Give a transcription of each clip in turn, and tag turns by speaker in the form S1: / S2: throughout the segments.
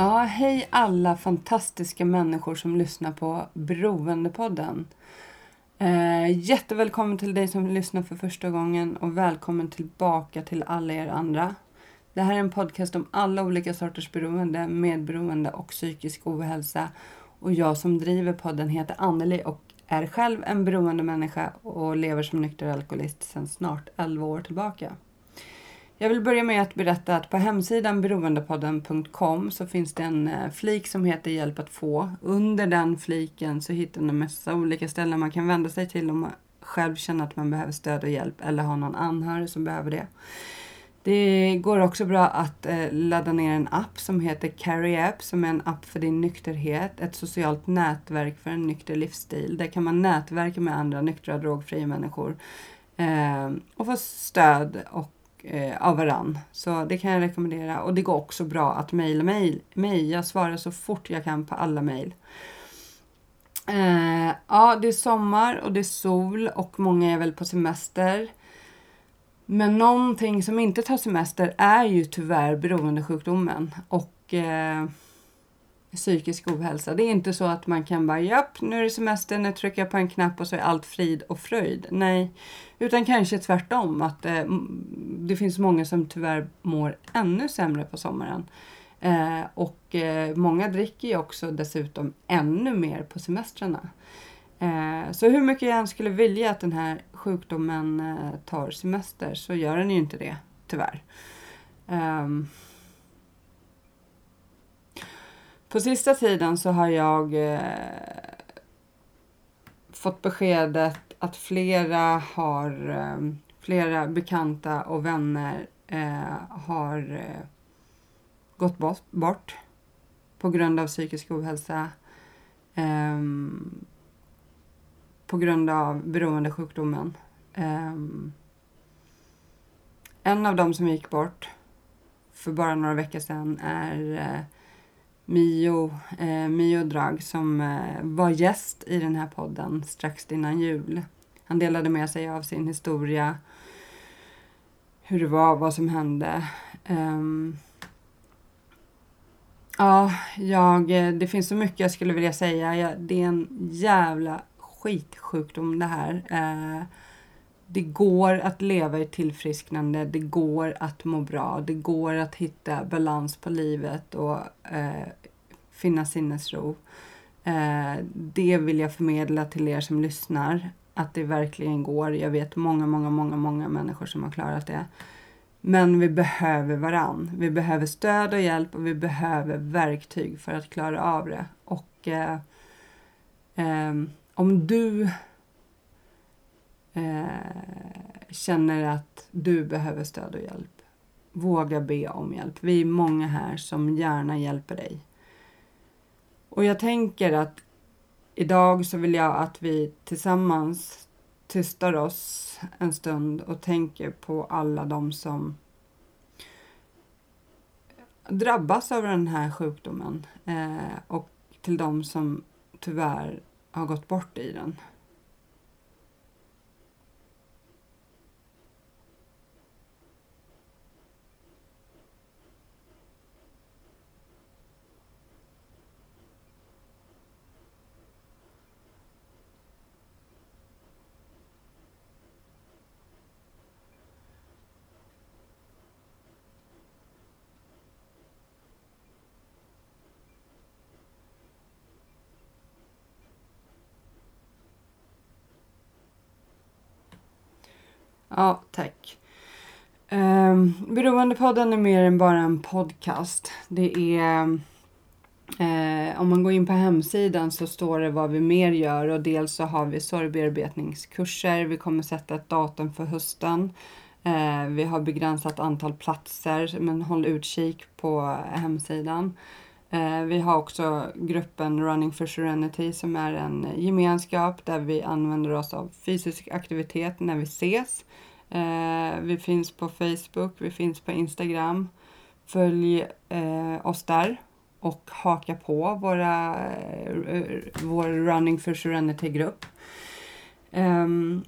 S1: Ja, hej alla fantastiska människor som lyssnar på Beroendepodden. Eh, jättevälkommen till dig som lyssnar för första gången och välkommen tillbaka till alla er andra. Det här är en podcast om alla olika sorters beroende, medberoende och psykisk ohälsa. Och jag som driver podden heter Anneli och är själv en beroende människa och lever som nykter alkoholist sedan snart 11 år tillbaka. Jag vill börja med att berätta att på hemsidan beroendepodden.com så finns det en eh, flik som heter Hjälp att få. Under den fliken så hittar ni massa olika ställen man kan vända sig till om man själv känner att man behöver stöd och hjälp eller har någon anhörig som behöver det. Det går också bra att eh, ladda ner en app som heter Carry App som är en app för din nykterhet. Ett socialt nätverk för en nykter livsstil. Där kan man nätverka med andra nyktra drogfria människor eh, och få stöd och eh, av varann. Så det kan jag rekommendera. Och det går också bra att mejla mig. Mail. Jag svarar så fort jag kan på alla mejl. Eh, ja, det är sommar och det är sol och många är väl på semester. Men någonting som inte tar semester är ju tyvärr beroendesjukdomen och eh, psykisk ohälsa. Det är inte så att man kan bara japp, nu är det semester, nu trycker jag på en knapp och så är allt frid och fröjd. Nej, utan kanske tvärtom att eh, det finns många som tyvärr mår ännu sämre på sommaren. Eh, och eh, många dricker ju också dessutom ännu mer på semestrarna. Eh, så hur mycket jag än skulle vilja att den här sjukdomen eh, tar semester så gör den ju inte det, tyvärr. Ehm på sista tiden så har jag eh, fått beskedet att flera har, eh, flera bekanta och vänner eh, har eh, gått bort, bort på grund av psykisk ohälsa. Ehm, på grund av beroendesjukdomen. Ehm, en av dem som gick bort för bara några veckor sedan är eh, Mio, eh, Mio Drag som eh, var gäst i den här podden strax innan jul. Han delade med sig av sin historia, hur det var, vad som hände. Um, ja, jag, eh, det finns så mycket jag skulle vilja säga. Jag, det är en jävla skitsjukdom det här. Eh, det går att leva i tillfrisknande, det går att må bra, det går att hitta balans på livet och eh, finna sinnesro. Eh, det vill jag förmedla till er som lyssnar, att det verkligen går. Jag vet många, många, många, många människor som har klarat det. Men vi behöver varann. Vi behöver stöd och hjälp och vi behöver verktyg för att klara av det. Och eh, eh, om du eh, känner att du behöver stöd och hjälp, våga be om hjälp. Vi är många här som gärna hjälper dig. Och jag tänker att idag så vill jag att vi tillsammans tystar oss en stund och tänker på alla de som drabbas av den här sjukdomen eh, och till de som tyvärr har gått bort i den. Ja, tack. Um, Beroendepodden är mer än bara en podcast. Det är... Eh, om man går in på hemsidan så står det vad vi mer gör och dels så har vi sorgbearbetningskurser. Vi kommer sätta ett datum för hösten. Eh, vi har begränsat antal platser men håll utkik på hemsidan. Eh, vi har också gruppen Running for Serenity som är en gemenskap där vi använder oss av fysisk aktivitet när vi ses. Eh, vi finns på Facebook, vi finns på Instagram. Följ eh, oss där och haka på våra, eh, vår Running for Serenity-grupp. Ehm,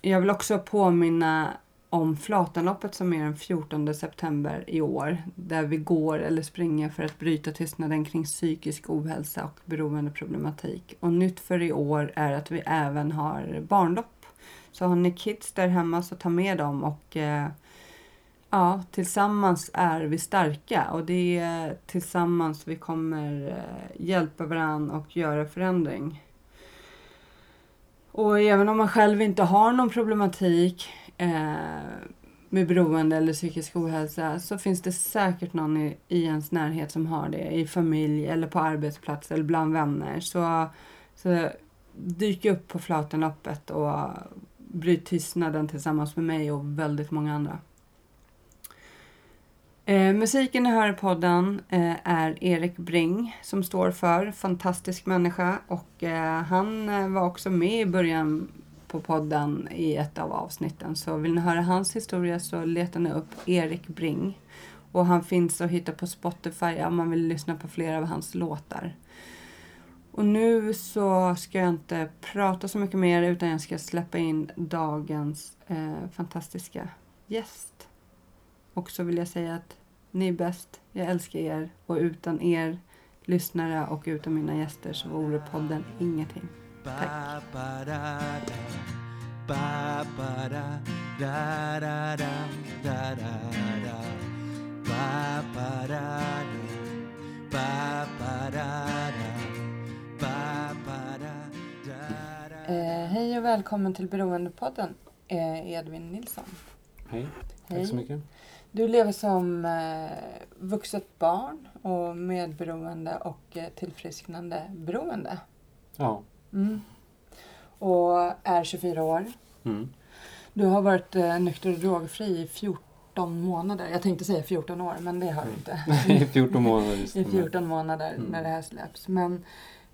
S1: jag vill också påminna om Flatanloppet som är den 14 september i år. Där vi går eller springer för att bryta tystnaden kring psykisk ohälsa och beroendeproblematik. Och nytt för i år är att vi även har barnlopp. Så har ni kids där hemma så ta med dem och eh, ja, tillsammans är vi starka och det är tillsammans vi kommer eh, hjälpa varandra och göra förändring. Och även om man själv inte har någon problematik eh, med beroende eller psykisk ohälsa så finns det säkert någon i, i ens närhet som har det i familj eller på arbetsplats eller bland vänner. Så, så dyk upp på Flatenloppet och bryt tystnaden tillsammans med mig och väldigt många andra. Eh, musiken ni hör i podden eh, är Erik Bring som står för Fantastisk människa och eh, han eh, var också med i början på podden i ett av avsnitten. Så vill ni höra hans historia så letar ni upp Erik Bring. Och han finns att hitta på Spotify om man vill lyssna på flera av hans låtar. Och nu så ska jag inte prata så mycket mer utan jag ska släppa in dagens eh, fantastiska gäst. Och så vill jag säga att ni är bäst, jag älskar er och utan er lyssnare och utan mina gäster så vore podden ingenting. Tack. Eh, hej och välkommen till Beroendepodden, eh, Edvin Nilsson.
S2: Hej,
S1: Hej.
S2: tack så mycket.
S1: Du lever som eh, vuxet barn och medberoende och eh, tillfrisknande beroende.
S2: Ja.
S1: Mm. Och är 24 år.
S2: Mm.
S1: Du har varit eh, nykter och drogfri i 14 månader. Jag tänkte säga 14 år, men det har du inte.
S2: I 14 månader.
S1: I
S2: det.
S1: 14 månader
S2: Mm.
S1: när det här släpps. Men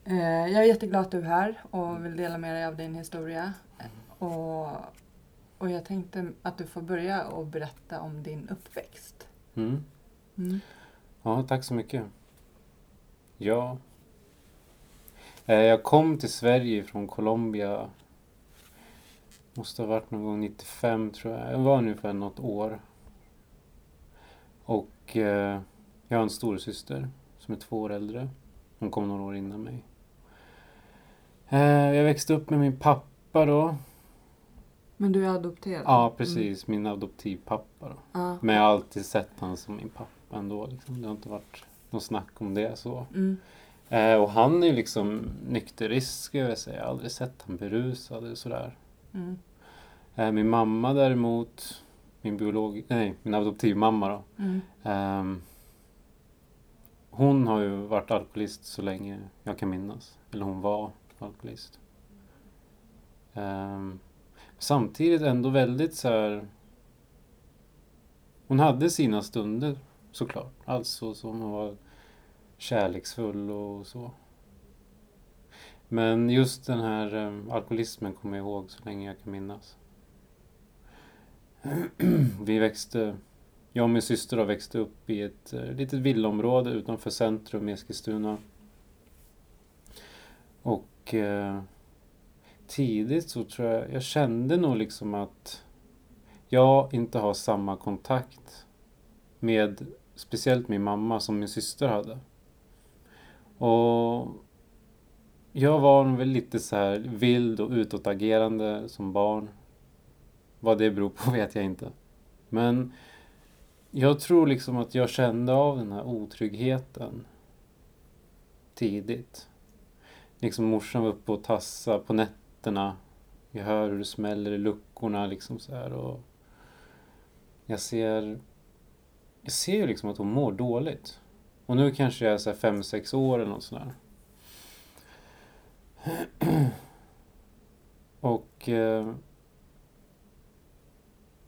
S1: jag är jätteglad att du är här och vill dela med dig av din historia. Och, och jag tänkte att du får börja och berätta om din uppväxt.
S2: Mm.
S1: Mm.
S2: Ja, tack så mycket. Ja. Eh, Jag kom till Sverige från Colombia. Måste ha varit någon gång 95 tror jag. Jag var ungefär något år. Och eh, jag har en storasyster som är två år äldre. Hon kom några år innan mig. Eh, jag växte upp med min pappa då.
S1: Men du är adopterad?
S2: Ja, precis. Min adoptivpappa då.
S1: Ja.
S2: Men jag har alltid sett honom som min pappa ändå. Liksom. Det har inte varit något snack om det så.
S1: Mm.
S2: Eh, och han är ju liksom nykterist skulle jag säga. Jag har aldrig sett han berusad eller sådär.
S1: Mm.
S2: Eh, min mamma däremot, min biolog, nej, min adoptivmamma då.
S1: Mm.
S2: ehm, hon har ju varit alkoholist så länge jag kan minnas. Eller hon var alkoholist. Um, ehm, samtidigt ändå väldigt så här. Hon hade sina stunder såklart. Alltså som hon var kärleksfull och så. Men just den här um, alkoholismen kommer jag ihåg så länge jag kan minnas. Vi växte, jag och min syster har växt upp i ett uh, litet villaområde utanför centrum i Eskilstuna. Och eh, tidigt så tror jag, jag kände nog liksom att jag inte har samma kontakt med speciellt min mamma som min syster hade. Och jag var nog väl lite så här vild och utåtagerande som barn. Vad det beror på vet jag inte. Men jag tror liksom att jag kände av den här otryggheten tidigt. Liksom morsan var uppe och tassa på nätterna. Jag hör hur det smäller i luckorna liksom så här och jag ser jag ser ju liksom att hon mår dåligt. Och nu kanske jag är så här fem, sex år eller något sånt där. Och eh,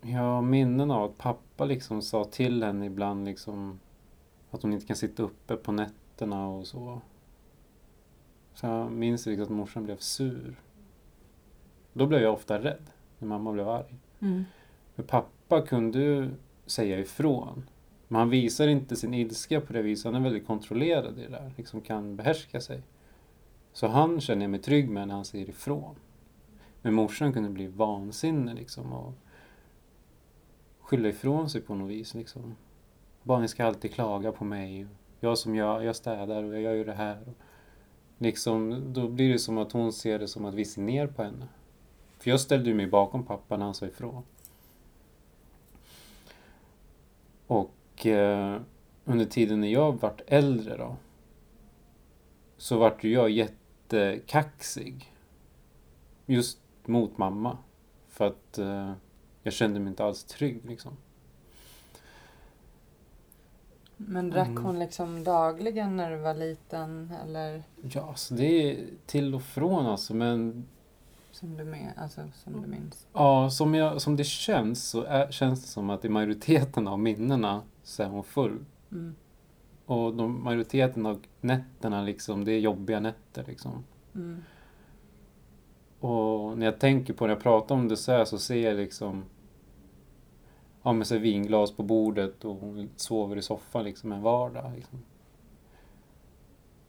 S2: har minnen av att pappa liksom sa till henne ibland liksom att hon inte kan sitta uppe på nätterna och så. Så jag minns liksom att morsan blev sur. Då blev jag ofta rädd när mamma blev arg.
S1: Mm.
S2: För pappa kunde ju säga ifrån. Men han visar inte sin ilska på det viset. Han är väldigt kontrollerad i det där. Liksom kan behärska sig. Så han känner jag mig trygg med när han säger ifrån. Men morsan kunde bli vansinnig liksom och skylla ifrån sig på något vis liksom. Barnen ska alltid klaga på mig. Jag som jag, jag städar och jag gör ju det här. Liksom, då blir det som att hon ser det som att vi ser ner på henne. För jag ställde ju mig bakom pappa när han sa ifrån. Och eh, under tiden när jag vart äldre då. Så vart ju jag jättekaxig. Just mot mamma. För att eh, jag kände mig inte alls trygg liksom.
S1: Men drack
S2: Mm.
S1: hon liksom dagligen när du var liten eller
S2: Ja, så det är till och från alltså. Men
S1: som du, med, alltså, som du minns?
S2: ja, som, jag, som det känns så är, känns det som att i majoriteten av minnena så är hon full.
S1: Mm.
S2: Och de, majoriteten av nätterna liksom, det är jobbiga nätter liksom.
S1: Mm.
S2: Och när jag tänker på när jag pratar om det så här så ser jag liksom Men så här vinglas på bordet och hon sover i soffan liksom en vardag. Liksom.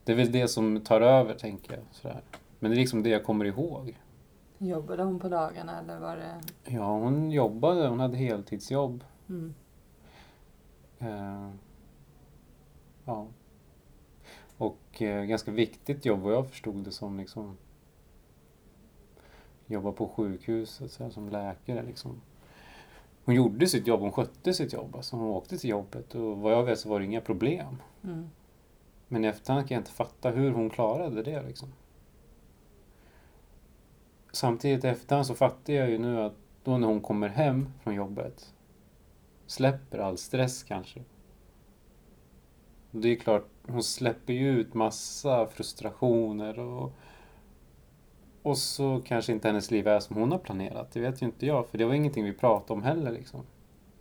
S2: Det är väl det som tar över tänker jag. Sådär. Men det är liksom det jag kommer ihåg.
S1: Jobbade hon på dagarna eller var det...
S2: Ja, hon jobbade, hon hade heltidsjobb.
S1: Mm.
S2: Eh, ja. Och eh, ganska viktigt jobb vad jag förstod det som liksom. Jobba på sjukhuset så här, som läkare liksom. Hon gjorde sitt jobb, hon skötte sitt jobb. Alltså hon åkte till jobbet och vad jag vet så var det inga problem.
S1: Mm.
S2: Men i efterhand kan jag inte fatta hur hon klarade det liksom. Samtidigt i efterhand så fattar jag ju nu att då när hon kommer hem från jobbet släpper all stress kanske. Och Det är klart, hon släpper ju ut massa frustrationer och och så kanske inte hennes liv är som hon har planerat. Det vet ju inte jag, för det var ingenting vi pratade om heller liksom.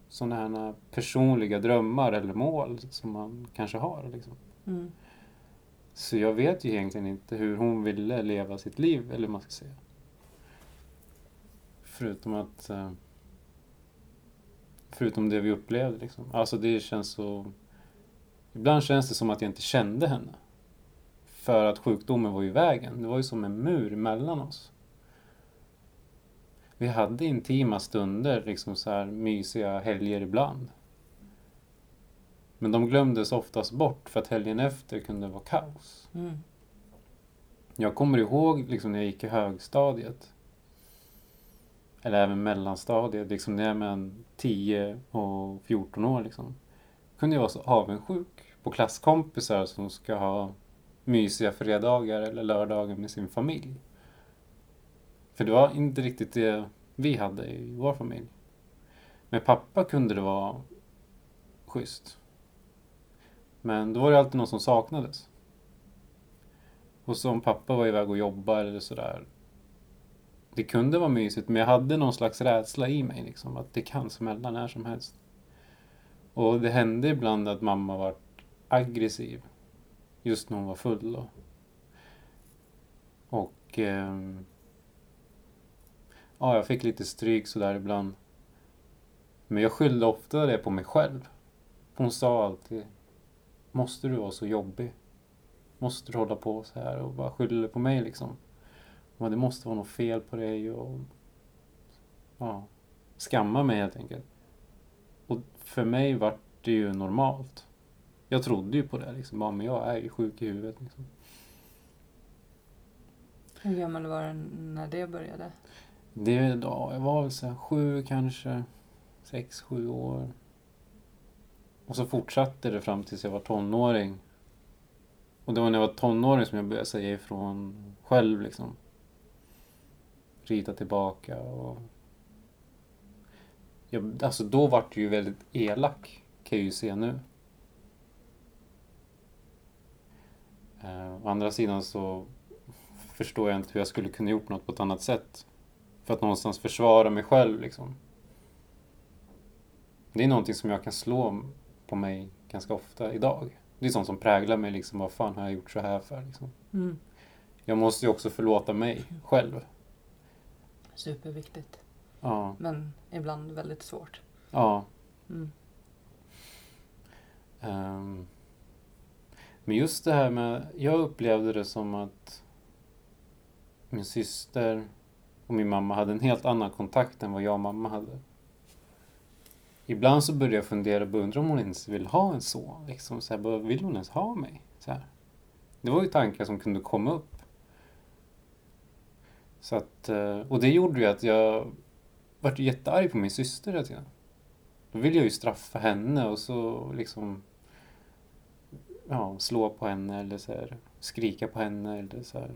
S2: Sådana här personliga drömmar eller mål som man kanske har liksom.
S1: Mm.
S2: Så jag vet ju egentligen inte hur hon ville leva sitt liv, eller vad man ska säga. Förutom att... eh, Förutom det vi upplevde liksom. Alltså det känns så... Ibland känns det som att jag inte kände henne. För att sjukdomen var i vägen. Det var ju som en mur mellan oss. Vi hade intima stunder, liksom så här mysiga helger ibland. Men de glömdes oftast bort för att helgen efter kunde vara kaos.
S1: Mm.
S2: Jag kommer ihåg liksom när jag gick i högstadiet. Eller även mellanstadiet, liksom när jag är mellan 10 och 14 år liksom. Kunde jag vara så avundsjuk på klasskompisar som ska ha mysiga fredagar eller lördagar med sin familj. För det var inte riktigt det vi hade i vår familj. Med pappa kunde det vara schysst. Men då var det alltid någon som saknades. Och som om pappa var iväg och jobbade eller sådär. Det kunde vara mysigt men jag hade någon slags rädsla i mig liksom. Att det kan smälla när som helst. Och det hände ibland att mamma var aggressiv. Just när hon var full då. Och... Eh, ja, jag fick lite stryk sådär ibland. Men jag skyllde ofta det på mig själv. Hon sa alltid Måste du vara så jobbig? Måste du hålla på så här? Och bara skyller på mig liksom. Hon det måste vara något fel på dig och... Ja. Skamma mig helt enkelt. Och för mig var det ju normalt. Jag trodde ju på det liksom. Ja, men jag är ju sjuk i huvudet liksom.
S1: Hur gammal var du när det började?
S2: Det, ja, jag var väl så sju kanske. Sex, sju år. Och så fortsatte det fram tills jag var tonåring. Och det var när jag var tonåring som jag började säga ifrån själv liksom. Rita tillbaka och... Jag, alltså då var det ju väldigt elak, kan jag ju se nu. Eh, å andra sidan så förstår jag inte hur jag skulle kunna gjort något på ett annat sätt. För att någonstans försvara mig själv liksom. Det är någonting som jag kan slå på mig ganska ofta idag. Det är sånt som präglar mig, liksom, vad fan har jag gjort så här för? Liksom.
S1: Mm.
S2: Jag måste ju också förlåta mig själv.
S1: Superviktigt.
S2: Ja,
S1: Men ibland väldigt svårt.
S2: ja.
S1: Mm.
S2: Ehm, men just det här med, jag upplevde det som att min syster och min mamma hade en helt annan kontakt än vad jag och mamma hade. Ibland så började jag fundera på, undrar om hon ens vill ha en son? Liksom, så här, vill hon ens ha mig? Så här. Det var ju tankar som kunde komma upp. Så att, eh, och det gjorde ju att jag vart jättearg på min syster hela tiden. Då ville jag ju straffa henne och så liksom ja, slå på henne eller så här, skrika på henne eller så här,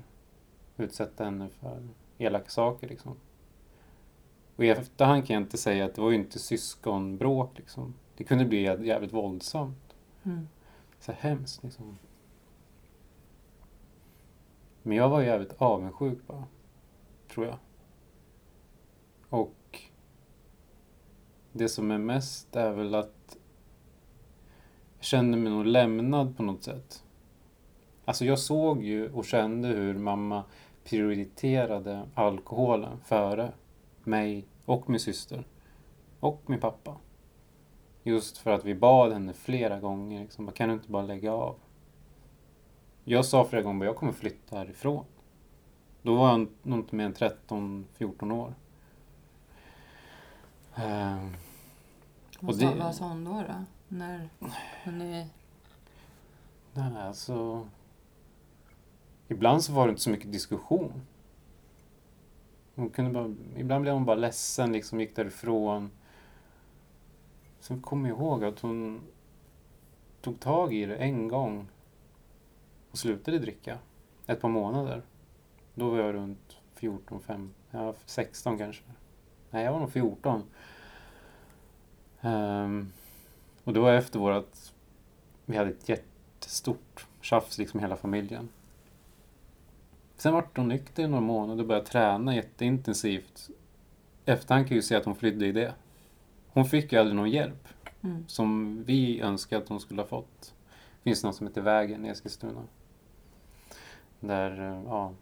S2: utsätta henne för elaka saker liksom. Och i efterhand kan jag inte säga att det var ju inte syskonbråk liksom. Det kunde bli jä- jävligt våldsamt.
S1: Mm.
S2: Så här hemskt liksom. Men jag var jävligt avundsjuk bara. Tror jag. Och det som är mest är väl att kände mig nog lämnad på något sätt. Alltså jag såg ju och kände hur mamma prioriterade alkoholen före mig och min syster. Och min pappa. Just för att vi bad henne flera gånger. Liksom, "Bara, kan du inte bara lägga av? Jag sa flera gånger att jag kommer flytta härifrån. Då var jag nog inte mer än 13-14 år. Ehm, Och det-
S1: vad sa hon då? då? När, när ni...
S2: Nej, alltså... Ibland så var det inte så mycket diskussion. Hon kunde bara, ibland blev hon bara ledsen, liksom gick därifrån. Sen kommer jag ihåg att hon tog tag i det en gång och slutade dricka. Ett par månader. Då var jag runt 14, 15, ja 16 kanske. Nej, jag var nog 14. Um, ehm, och det var efter vårat, vi hade ett jättestort tjafs liksom hela familjen. Sen vart hon nykter i några månader och började träna jätteintensivt. Efterhand kan ju se att hon flydde i det. Hon fick ju aldrig någon hjälp
S1: Mm.
S2: som vi önskade att hon skulle ha fått. Det finns något som heter Vägen i Eskilstuna. Där, eh, ja,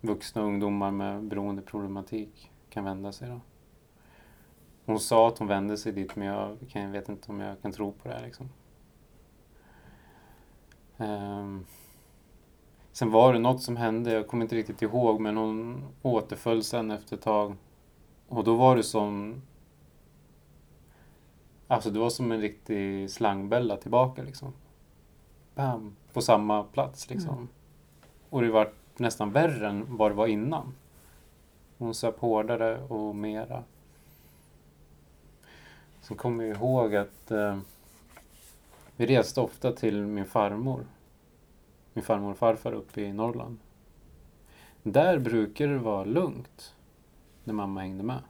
S2: vuxna ungdomar med beroendeproblematik kan vända sig då. Hon sa att hon vände sig dit men jag, kan, jag vet inte om jag kan tro på det här liksom. Ehm, sen var det något som hände, jag kommer inte riktigt ihåg men hon återföll sen efter ett tag. Och då var det som Alltså det var som en riktig slangbälla tillbaka liksom. Bam! På samma plats liksom.
S1: Mm.
S2: Och det var nästan värre än vad det var innan. Hon söp hårdare och mera. Sen kommer jag ihåg att eh, vi reste ofta till min farmor. Min farmor och farfar uppe i Norrland. Där brukar det vara lugnt när mamma hängde med.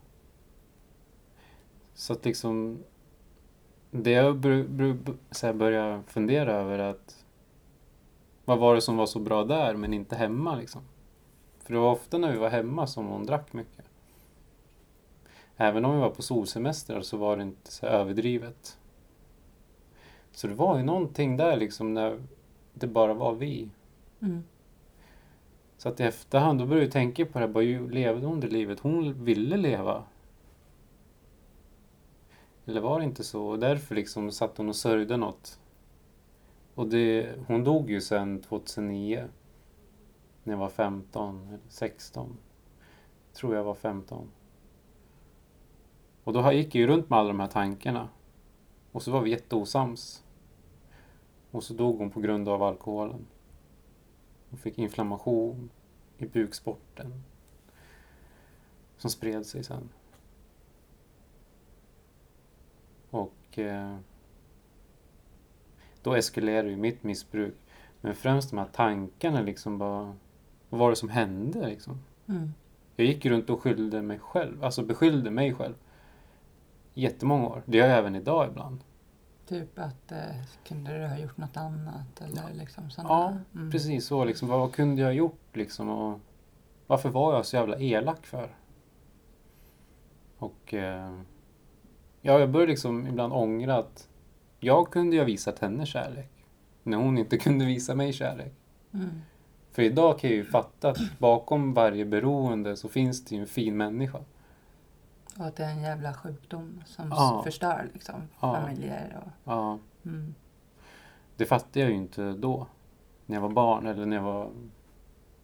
S2: Så att liksom det jag br- br- så fundera över att vad var det som var så bra där men inte hemma liksom? För det var ofta när vi var hemma som hon drack mycket. Även om vi var på solsemester så var det inte så överdrivet. Så det var ju någonting där liksom när det bara var vi.
S1: Mm.
S2: Så att i efterhand då började jag tänka på det, bara, ju levde hon det livet hon ville leva? Eller var det inte så? Och därför liksom satt hon och sörjde något. Och det, hon dog ju sen 2009. När jag var 15 eller 16. Tror jag var 15. Och då gick jag ju runt med alla de här tankarna. Och så var vi jätteosams. Och så dog hon på grund av alkoholen. Hon fick inflammation i bukspotteln. Som spred sig sen. Och eh, då eskalerade ju mitt missbruk. Men främst de här tankarna liksom bara, vad var det som hände liksom?
S1: Mm.
S2: Jag gick runt och skyllde mig själv, alltså beskyllde mig själv. Jättemånga år. Det gör jag även idag ibland.
S1: Typ att eh, kunde du ha gjort något annat eller liksom sådana.
S2: Ja,
S1: mm.
S2: Precis så liksom. Vad, vad kunde jag ha gjort liksom? Och varför var jag så jävla elak för? Och... Eh, Ja, jag börjar liksom ibland ångra att jag kunde ju ha visat henne kärlek. När hon inte kunde visa mig kärlek.
S1: Mm.
S2: För idag kan jag ju fatta att bakom varje beroende så finns det ju en fin människa.
S1: Och att det är en jävla sjukdom som
S2: Ja.
S1: förstör liksom
S2: Ja.
S1: familjer och...
S2: Ja,
S1: Mm.
S2: det fattade jag ju inte då. När jag var barn eller när jag var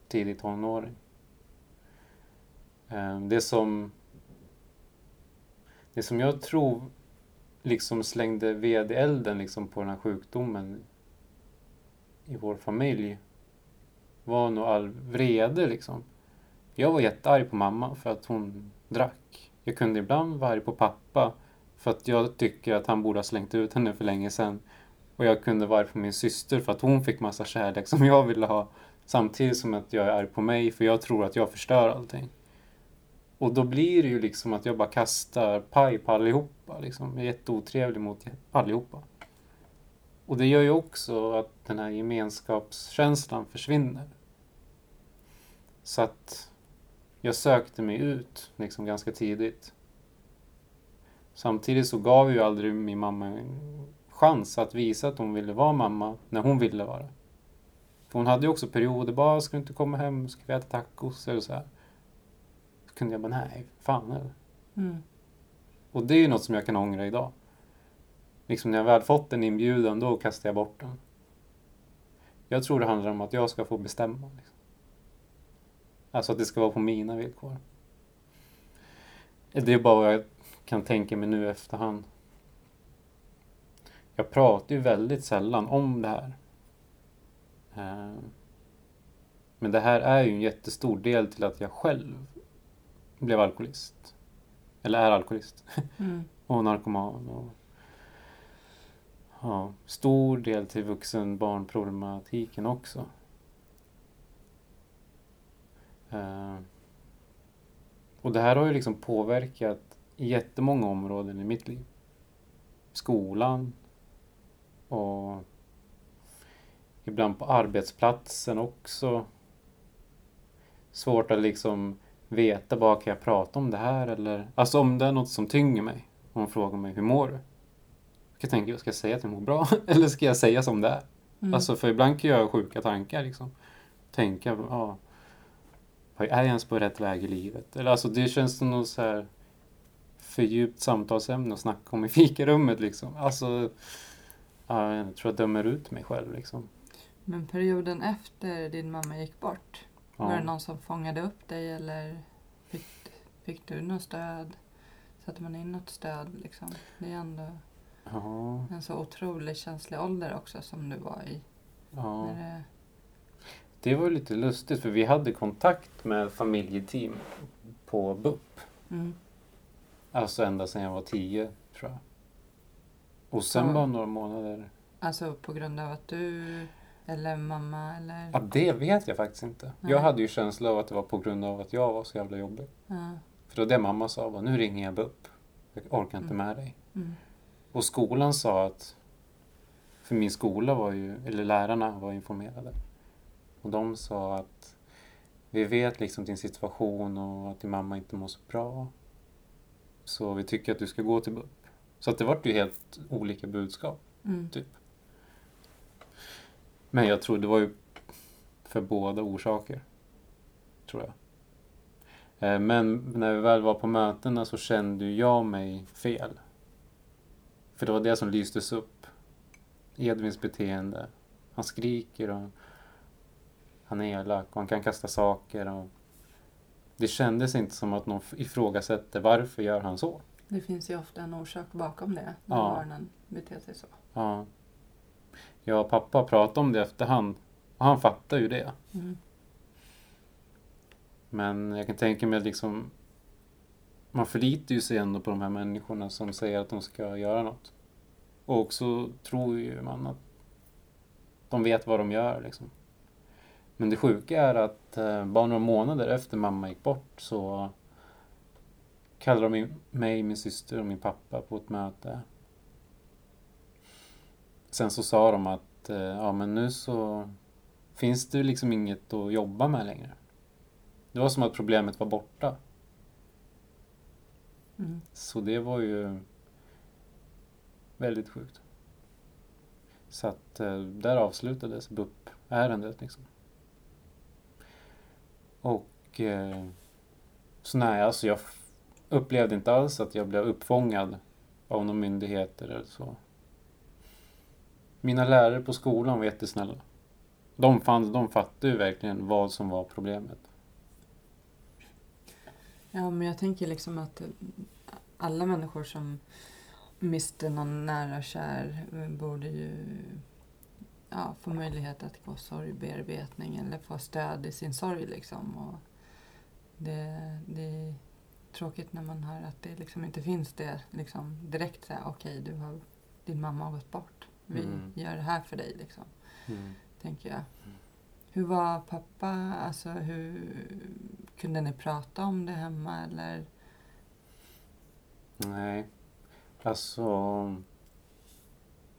S2: tidig tonåring. Eh, Det som... Det som jag tror liksom slängde ved i elden liksom på den här sjukdomen i vår familj var nog all vrede liksom. Jag var jättearg på mamma för att hon drack. Jag kunde ibland vara arg på pappa för att jag tycker att han borde ha slängt ut henne för länge sedan. Och jag kunde vara arg på min syster för att hon fick massa kärlek som jag ville ha. Samtidigt som att jag är arg på mig för jag tror att jag förstör allting. Och då blir det ju liksom att jag bara kastar paj på allihopa. Liksom. Jag är jätteotrevlig mot allihopa. Och det gör ju också att den här gemenskapskänslan försvinner. Så att jag sökte mig ut liksom ganska tidigt. Samtidigt så gav ju aldrig min mamma en chans att visa att hon ville vara mamma när hon ville vara. För hon hade ju också perioder, bara ska du inte komma hem, ska vi äta tacos eller så här. Så kunde jag bara, nej, fan eller.
S1: Mm.
S2: Och det är ju något som jag kan ångra idag. Liksom när jag väl fått en inbjudan, då kastar jag bort den. Jag tror det handlar om att jag ska få bestämma. Liksom. Alltså att det ska vara på mina villkor. Det är bara vad jag kan tänka mig nu i efterhand. Jag pratar ju väldigt sällan om det här. Eh, Men det här är ju en jättestor del till att jag själv blev alkoholist. Eller är alkoholist.
S1: Mm.
S2: Och narkoman. Och, ja, stor del till vuxen-barnproblematiken också. Eh, och det här har ju liksom påverkat jättemånga områden i mitt liv. Skolan och ibland på arbetsplatsen också. Svårt att liksom veta bara kan jag prata om det här eller alltså om det är något som tynger mig. Om hon frågar mig hur mår du? Jag kan tänka, ska jag säga att jag mår bra? eller ska jag säga som det är?
S1: Mm.
S2: Alltså för ibland kan jag ha sjuka tankar liksom. Tänka, ja. Är jag ens på rätt väg i livet? Eller alltså det känns som något så här fördjupt samtalsämne att snacka om i fikarummet liksom. Alltså, ja, jag tror jag dömer ut mig själv liksom.
S1: Men perioden efter din mamma gick bort, var det
S2: Ja.
S1: någon som fångade upp dig eller fick, fick du något stöd? Satte man in något stöd liksom? Det är ändå
S2: Ja,
S1: en så otroligt känslig ålder också som du var i.
S2: ja.
S1: När det,
S2: Det var lite lustigt för vi hade kontakt med familjeteam på BUP.
S1: mm.
S2: Alltså ända sedan jag var tio, tror jag. Och sen
S1: Ja.
S2: bara några månader.
S1: Alltså på grund av att du eller mamma eller?
S2: Ja, det vet jag faktiskt inte.
S1: Nej.
S2: Jag hade ju känsla av att det var på grund av att jag var så jävla jobbig.
S1: Ja.
S2: För det var det mamma sa, bara, nu ringer jag BUP. Jag orkar inte
S1: Mm.
S2: med dig.
S1: Mm.
S2: Och skolan sa att, för min skola var ju, eller lärarna var informerade. Och de sa att vi vet liksom din situation och att din mamma inte mår så bra. Så vi tycker att du ska gå till BUP. Så att det vart ju helt olika budskap.
S1: Mm.
S2: Men jag tror det var ju för båda orsaker. Tror jag. Eh, Men när vi väl var på mötena så kände jag mig fel. För det var det som lystes upp. Edvins beteende. Han skriker och han är elak och han kan kasta saker. Och det kändes inte som att någon ifrågasätter varför gör han så.
S1: Det finns ju ofta en orsak bakom det när
S2: Ja.
S1: barnen beter sig så.
S2: Ja. Jag och pappa pratade om det efterhand och han fattar ju det.
S1: Mm.
S2: Men jag kan tänka mig att liksom man förlitar ju sig ändå på de här människorna som säger att de ska göra något. Och också tror ju man att de vet vad de gör liksom. Men det sjuka är att eh, bara några månader efter mamma gick bort så kallade de mig, min syster och min pappa på ett möte. Sen så sa de att eh, ja men nu så finns det liksom inget att jobba med längre. Det var som att problemet var borta.
S1: Mm.
S2: Så det var ju Väldigt sjukt. Så att eh, där avslutades BUP-ärendet liksom. Och eh, så nej, alltså jag upplevde inte alls att jag blev uppfångad av några myndigheter eller så. Mina lärare på skolan var jättesnälla. De, fann, de fattade ju verkligen vad som var problemet.
S1: Ja, men jag tänker liksom att eh, alla människor som mister någon nära och kär eh, borde ju ja, få möjlighet att gå sorgbearbetning eller få stöd i sin sorg. Liksom. Och det, det är tråkigt när man hör att det liksom inte finns det liksom, direkt. Okej, du har, din mamma har gått bort. Vi
S2: Mm.
S1: gör det här för dig. Liksom
S2: Mm.
S1: tänker jag. Hur var pappa? Alltså, hur, kunde ni prata om det hemma? Eller?
S2: Nej, alltså...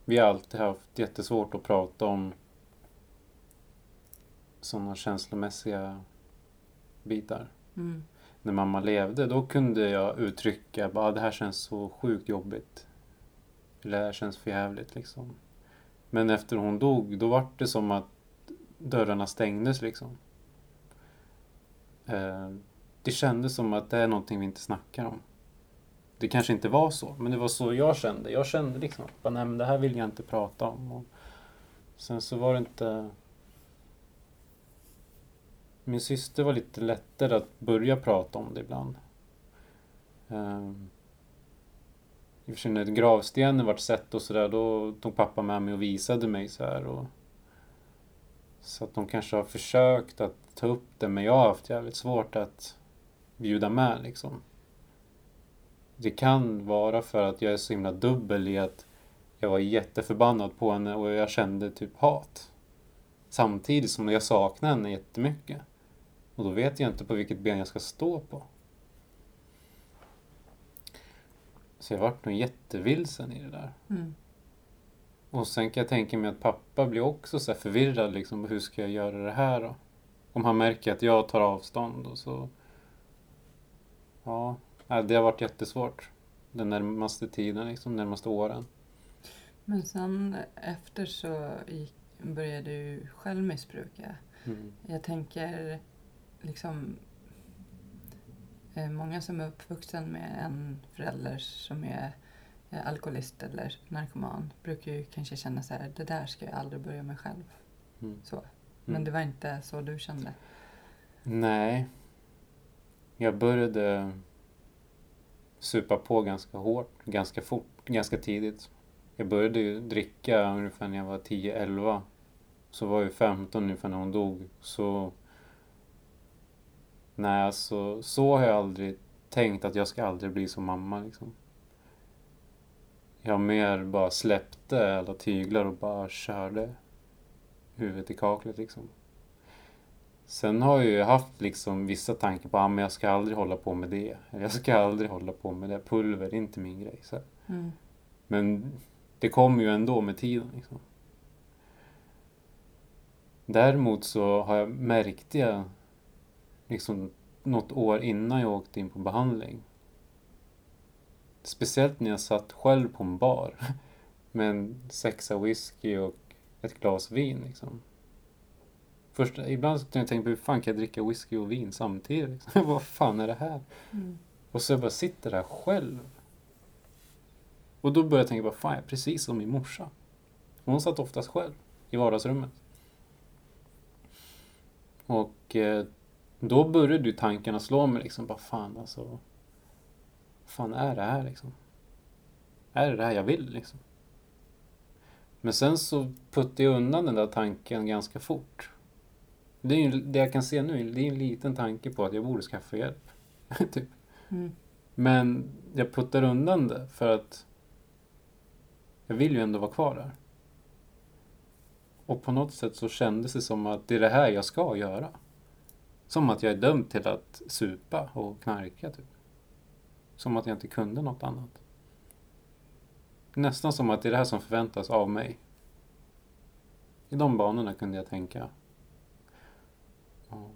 S2: Vi har alltid haft jättesvårt att prata om sådana känslomässiga bitar.
S1: Mm.
S2: När mamma levde, då kunde jag uttrycka bara "Ah, det här känns så sjukt jobbigt. Eller det här känns för jävligt liksom. Men efter hon dog, då var det som att dörrarna stängdes liksom. Eh, det kändes som att det är någonting vi inte snackar om. Det kanske inte var så, men det var så jag kände. Jag kände liksom att bara, nej, men det här vill jag inte prata om. Och sen så var det inte... Min syster var lite lättare att börja prata om det ibland. Um, I och för sig när gravstenen vart sett och sådär, då tog pappa med mig och visade mig så här. Och, så att de kanske har försökt att ta upp det, men jag har haft jävligt svårt att bjuda med liksom. Det kan vara för att jag är så himla dubbel i att jag var jätteförbannad på henne och jag kände typ hat. Samtidigt som jag saknar henne jättemycket. Och då vet jag inte på vilket ben jag ska stå på. Så jag vart nog jättevilsen i det där.
S1: Mm.
S2: Och sen kan jag tänka mig att pappa blir också så förvirrad liksom. Hur ska jag göra det här då? Om han märker att jag tar avstånd och så... Ja, det har varit jättesvårt. Den närmaste tiden, liksom, närmaste åren.
S1: Men sen efter så gick, började du själv missbruka.
S2: Mm.
S1: Jag tänker liksom eh, många som är uppvuxen med en förälder som är alkoholist eller narkoman brukar ju kanske känna så här, det där ska jag aldrig börja med själv.
S2: Mm.
S1: Så. Men
S2: Mm.
S1: det var inte så du kände?
S2: Nej. Jag började supa på ganska hårt, ganska fort, ganska tidigt. Jag började ju dricka ungefär när jag var 10-11. Så var jag 15 ungefär när hon dog. Så... Nej, alltså så har jag aldrig tänkt att jag ska aldrig bli som mamma liksom. Jag mer bara släppte alla tyglar och bara körde huvudet i kaklet liksom. Sen har jag ju haft liksom vissa tankar på att ah, jag ska aldrig hålla på med det. Eller jag ska aldrig hålla på med det. Pulver, det är inte min grej. Så.
S1: Mm.
S2: Men det kommer ju ändå med tiden. Liksom. Däremot så har jag märkt jag liksom något år innan jag åkte in på behandling. Speciellt när jag satt själv på en bar med en sexa whisky och ett glas vin. Liksom. Först, ibland så tänkte jag på hur fan kan jag dricka whisky och vin samtidigt? Liksom. Vad fan är det här?
S1: Mm.
S2: Och så jag bara sitter där själv. Och då började jag tänka, vad fan, jag är precis som min morsa. Hon satt oftast själv i vardagsrummet. Och eh, då började ju tankarna slå mig liksom, vad fan alltså. Vad fan är det här liksom? Är det det här jag vill liksom? Men sen så puttade jag undan den där tanken ganska fort. Det, är ju, det jag kan se nu, det är en liten tanke på att jag borde skaffa hjälp. typ.
S1: Mm.
S2: Men jag puttar undan det för att jag vill ju ändå vara kvar där. Och på något sätt så kändes det som att det är det här jag ska göra. Som att jag är dömd till att supa och knarka typ. Som att jag inte kunde något annat. Nästan som att det är det här som förväntas av mig. I de banorna kunde jag tänka. Ja.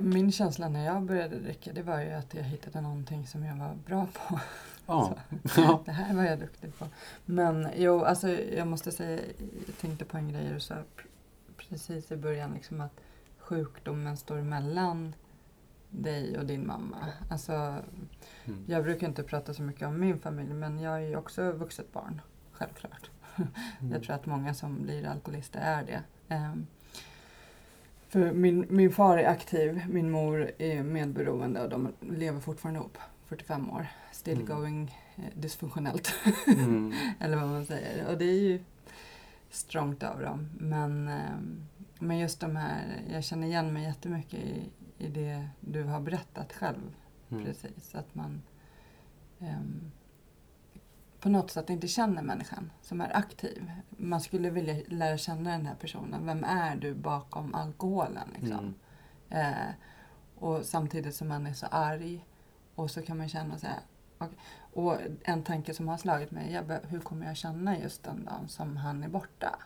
S1: Min känsla när jag började dricka det var ju att jag hittade någonting som jag var bra på.
S2: Ja. ja.
S1: Det här var jag duktig på. Men jo, alltså jag måste säga, jag tänkte på en grej du sa pr- precis i början, liksom att sjukdomen står mellan dig och din mamma. Alltså,
S2: Mm.
S1: jag brukar inte prata så mycket om min familj, men jag är ju också vuxet barn, självklart.
S2: Mm.
S1: Jag tror att många som blir alkoholister är det. Ehm, för min, min far är aktiv, min mor är medberoende och de lever fortfarande ihop, 45 år. Still
S2: Mm.
S1: going eh, dysfunktionellt,
S2: Mm.
S1: eller vad man säger. Och det är ju strongt av dem. Men, ehm, men just de här, jag känner igen mig jättemycket i, i det du har berättat själv.
S2: Mm.
S1: Precis, att man ehm, på något sätt inte känner människan som är aktiv. Man skulle vilja lära känna den här personen. Vem är du bakom alkoholen? Liksom?
S2: Mm.
S1: Eh, och samtidigt som man är så arg och så kan man känna så här. okej. Och en tanke som har slagit mig, bara, hur kommer jag känna just den dagen som han är borta?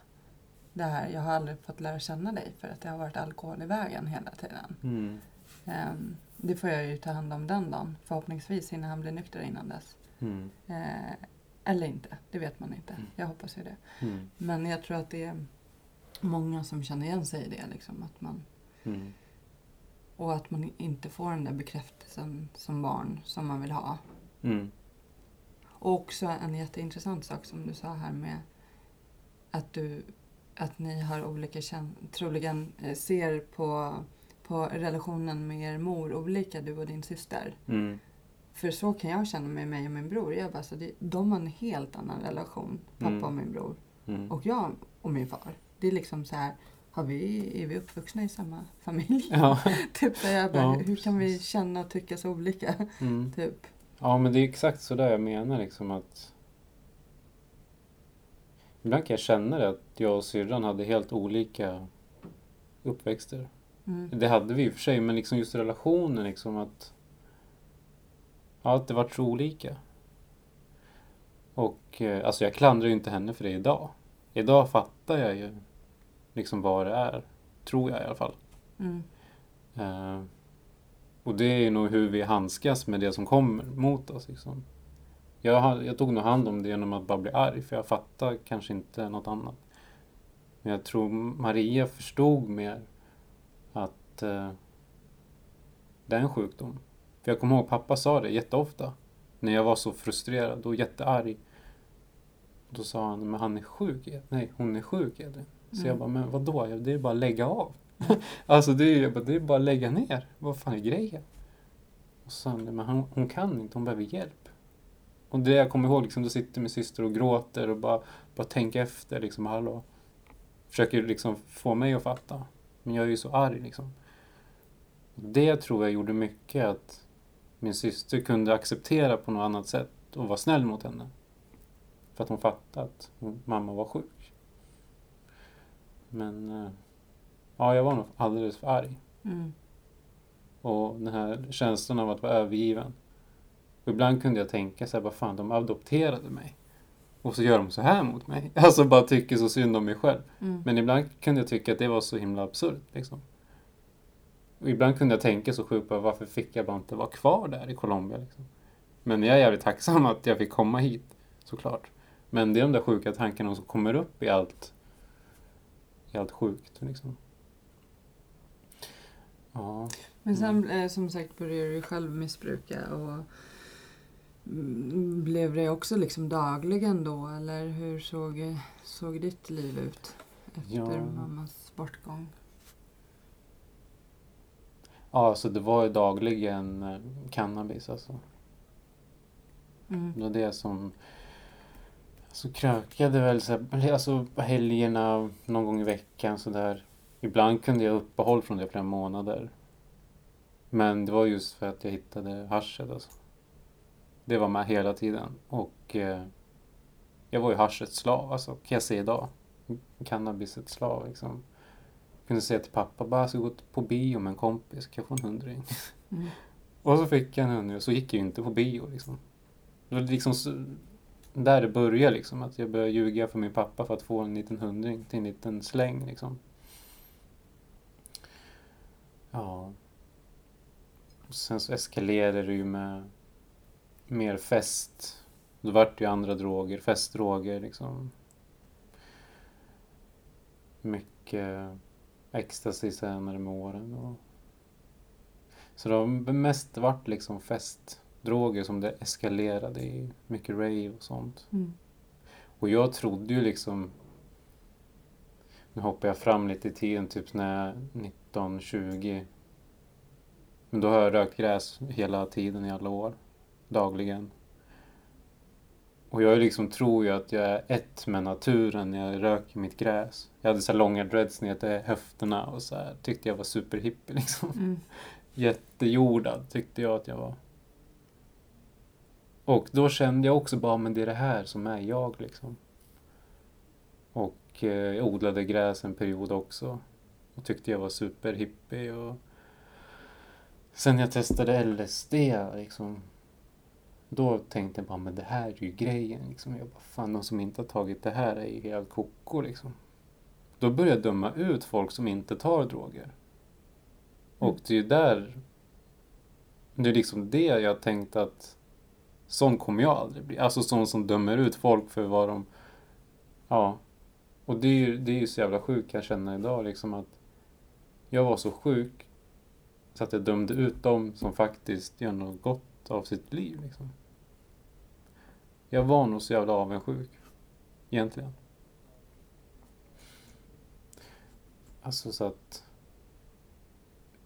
S1: Det här, jag har aldrig fått lära känna dig för att det har varit alkohol i vägen hela tiden.
S2: Mm.
S1: Ehm, det får jag ju ta hand om den dagen. Förhoppningsvis hinner han bli nykter innan dess.
S2: Mm.
S1: Eh, eller inte, det vet man inte.
S2: Mm.
S1: Jag hoppas ju det.
S2: Mm.
S1: Men jag tror att det är många som känner igen sig i det. Liksom, att man,
S2: Mm.
S1: och att man inte får den där bekräftelsen som barn som man vill ha.
S2: Mm.
S1: Och också en jätteintressant sak som du sa här med att, du, att ni har olika troligen eh, ser på, på relationen med er mor olika, du och din syster.
S2: Mm.
S1: För så kan jag känna med mig och min bror. Jag bara, så det, de har en helt annan relation, pappa
S2: Mm.
S1: och min bror.
S2: Mm.
S1: Och jag och min far. Det är liksom så här, har vi, är vi uppvuxna i samma familj?
S2: Ja.
S1: typ så jag bara,
S2: Ja,
S1: hur kan vi
S2: precis.
S1: känna och tycka så olika?
S2: Mm.
S1: typ.
S2: Ja, men det är exakt så där jag menar liksom att Ibland kan jag känna det att jag och syrran hade helt olika uppväxter.
S1: Mm.
S2: Det hade vi i och för sig, men liksom just relationen liksom att Det vart så olika. Och eh, alltså jag klandrar ju inte henne för det idag. Idag fattar jag ju liksom vad det är. Tror jag i alla fall.
S1: Mm.
S2: Eh, och det är ju nog hur vi handskas med det som kommer mot oss. Liksom. Jag, jag tog nog hand om det genom att bara bli arg, för jag fattar kanske inte något annat. Men jag tror Maria förstod mer att eh, det är en sjukdom. För jag kommer ihåg pappa sa det jätteofta. När jag var så frustrerad och jättearg. Då sa han, men han är sjuk. Nej, hon är sjuk Edvin. Så
S1: Mm.
S2: jag bara, men vadå? Det är bara att lägga av. alltså det är, bara, det är bara att lägga ner. Vad fan är grejen? Och så sa han, men hon, hon kan inte, hon behöver hjälp. Och det jag kommer ihåg, liksom, då sitter min syster och gråter och bara, bara tänker efter. Liksom, hallå. Försöker liksom få mig att fatta. Men jag är ju så arg liksom. Och Det tror jag gjorde mycket att min syster kunde acceptera på något annat sätt och vara snäll mot henne. För att hon fattade att mamma var sjuk. Men eh, ja, jag var nog alldeles för arg.
S1: Mm.
S2: Och den här känslan av att vara övergiven. Och ibland kunde jag tänka så här, vad fan, de adopterade mig. Och så gör de så här mot mig. Alltså bara tycker så synd om mig själv.
S1: Mm.
S2: Men ibland kunde jag tycka att det var så himla absurt. Liksom. Och ibland kunde jag tänka så sjukt på varför fick jag bara inte vara kvar där i Colombia. Liksom. Men jag är jävligt tacksam att jag fick komma hit, såklart. Men det är de där sjuka tankarna som kommer upp i allt, i allt sjukt. Liksom. Ja.
S1: Men sen eh, som sagt började du själv missbruka och mm, blev det också liksom dagligen då eller hur såg, såg ditt liv ut efter
S2: Ja.
S1: mammas bortgång?
S2: Ja, så det var ju dagligen eh, cannabis alltså.
S1: Mm.
S2: Det var det som... Så krökade väl så här, alltså på helgerna, någon gång i veckan sådär. Ibland kunde jag uppehåll från det flera månader. Men det var just för att jag hittade haschet alltså. Det var med hela tiden. Och eh, jag var ju haschets slav, alltså, kan jag säga idag. Cannabisets slav liksom. Kunde säga till pappa, bara jag ska gå på bio med en kompis, kan jag få en hundring?
S1: Mm.
S2: Och så fick jag en hundring och så gick jag ju inte på bio liksom. Det var liksom så, där det började liksom, att jag började ljuga för min pappa för att få en liten hundring till en liten släng liksom. Ja. Och sen så eskalerade det ju med mer fest. Då vart det ju andra droger, festdroger liksom. Mycket ecstasy senare med åren. Och... Så det har mest varit liksom festdroger som det eskalerade i. Mycket rave och sånt.
S1: Mm.
S2: Och jag trodde ju liksom nu hoppar jag fram lite i tiden, typ när jag är 19, 20. Men då har jag rökt gräs hela tiden i alla år. Dagligen. Och jag liksom tror ju att jag är ett med naturen när jag röker mitt gräs. Jag hade så långa dreads ner till höfterna och så här, tyckte jag var superhippie liksom.
S1: Mm.
S2: Jättejordad tyckte jag att jag var. Och då kände jag också bara, men det är det här som är jag liksom. Och eh, jag odlade gräs en period också. Och tyckte jag var superhippie och sen jag testade LSD liksom. Då tänkte jag bara, men det här är ju grejen liksom. Jag bara, fan de som inte har tagit det här är ju helt koko liksom. Då började jag döma ut folk som inte tar droger. Och det är ju där det är liksom det jag tänkte att sån kommer jag aldrig bli. Alltså sån som dömer ut folk för vad de... Ja. Och det är ju det är ju så jävla sjukt jag känner idag liksom att jag var så sjuk så att jag dömde ut dem som faktiskt gör något gott av sitt liv. Liksom. Jag var nog så jävla avundsjuk. Egentligen. Alltså så att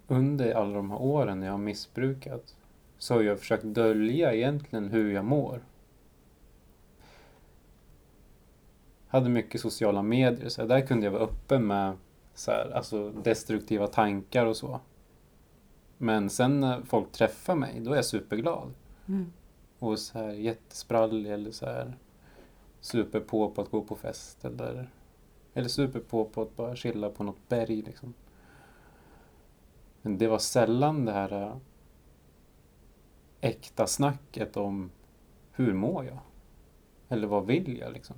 S2: under alla de här åren jag har missbrukat så har jag försökt dölja egentligen hur jag mår. Hade mycket sociala medier, så där kunde jag vara öppen med så här, alltså destruktiva tankar och så. Men sen när folk träffar mig, då är jag superglad.
S1: Mm.
S2: Och så här jättesprallig eller så här super på på att gå på fest eller eller super på på att bara chilla på något berg liksom. Men det var sällan det här äh, äkta snacket om hur mår jag? Eller vad vill jag liksom?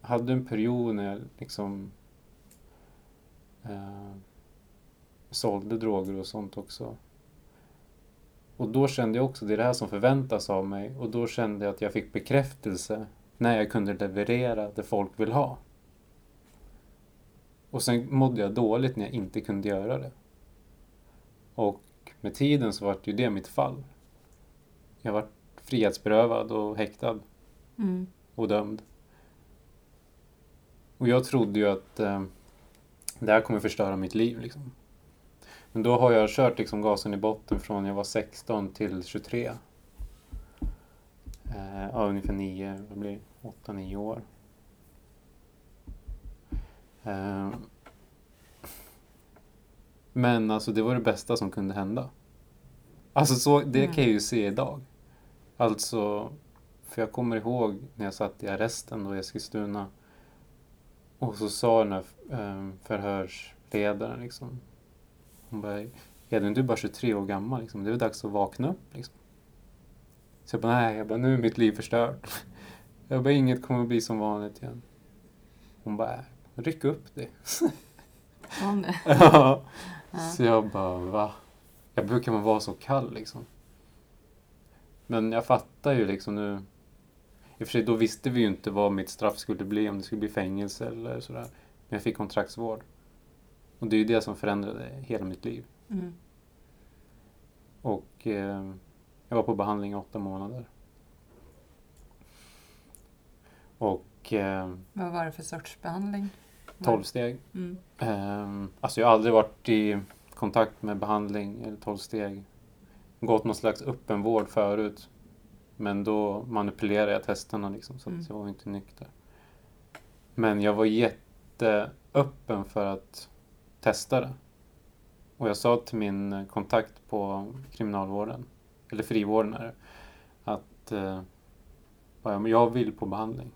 S2: Jag hade en period när jag liksom eh, sålde droger och sånt också. Och då kände jag också, det är det här som förväntas av mig. Och då kände jag att jag fick bekräftelse när jag kunde leverera det folk vill ha. Och sen mådde jag dåligt när jag inte kunde göra det. Och med tiden så var det ju det mitt fall. Jag var frihetsberövad och häktad
S1: Mm.
S2: och dömd. Och jag trodde ju att eh, det här kommer förstöra mitt liv. Liksom. Men då har jag kört liksom gasen i botten från jag var 16 till 23. Eh, ja, ungefär 9, vad blir 8-9 år. Eh, men alltså det var det bästa som kunde hända. Alltså så, det
S1: Mm.
S2: kan jag ju se idag. Alltså, för jag kommer ihåg när jag satt i arresten då i Eskilstuna. Och så sa den här eh, förhörsledaren liksom. Hon bara, Edvin du är bara 23 år gammal liksom. Det är väl dags att vakna upp liksom. Så jag bara, nej, jag bara, nu är mitt liv förstört. Jag bara, inget kommer att bli som vanligt igen. Hon bara, ryck upp det.
S1: Sa hon det?
S2: Ja. Så jag bara, va? Jag brukar man vara så kall liksom. Men jag fattar ju liksom nu. I och för sig, då visste vi ju inte vad mitt straff skulle bli, om det skulle bli fängelse eller sådär. Men jag fick kontraktsvård. Och det är ju det som förändrade hela mitt liv.
S1: Mm.
S2: Och eh, jag var på behandling i åtta månader. Och eh,
S1: Vad var det för sorts behandling?
S2: tolv steg.
S1: Mm.
S2: Um, alltså jag har aldrig varit i kontakt med behandling eller tolvsteg. Gått någon slags öppenvård förut. Men då manipulerade jag testerna liksom, så att
S1: Mm.
S2: jag var inte nykter. Men jag var jätteöppen för att testa det. Och jag sa till min eh, kontakt på kriminalvården, eller frivården är att eh, jag vill på behandling.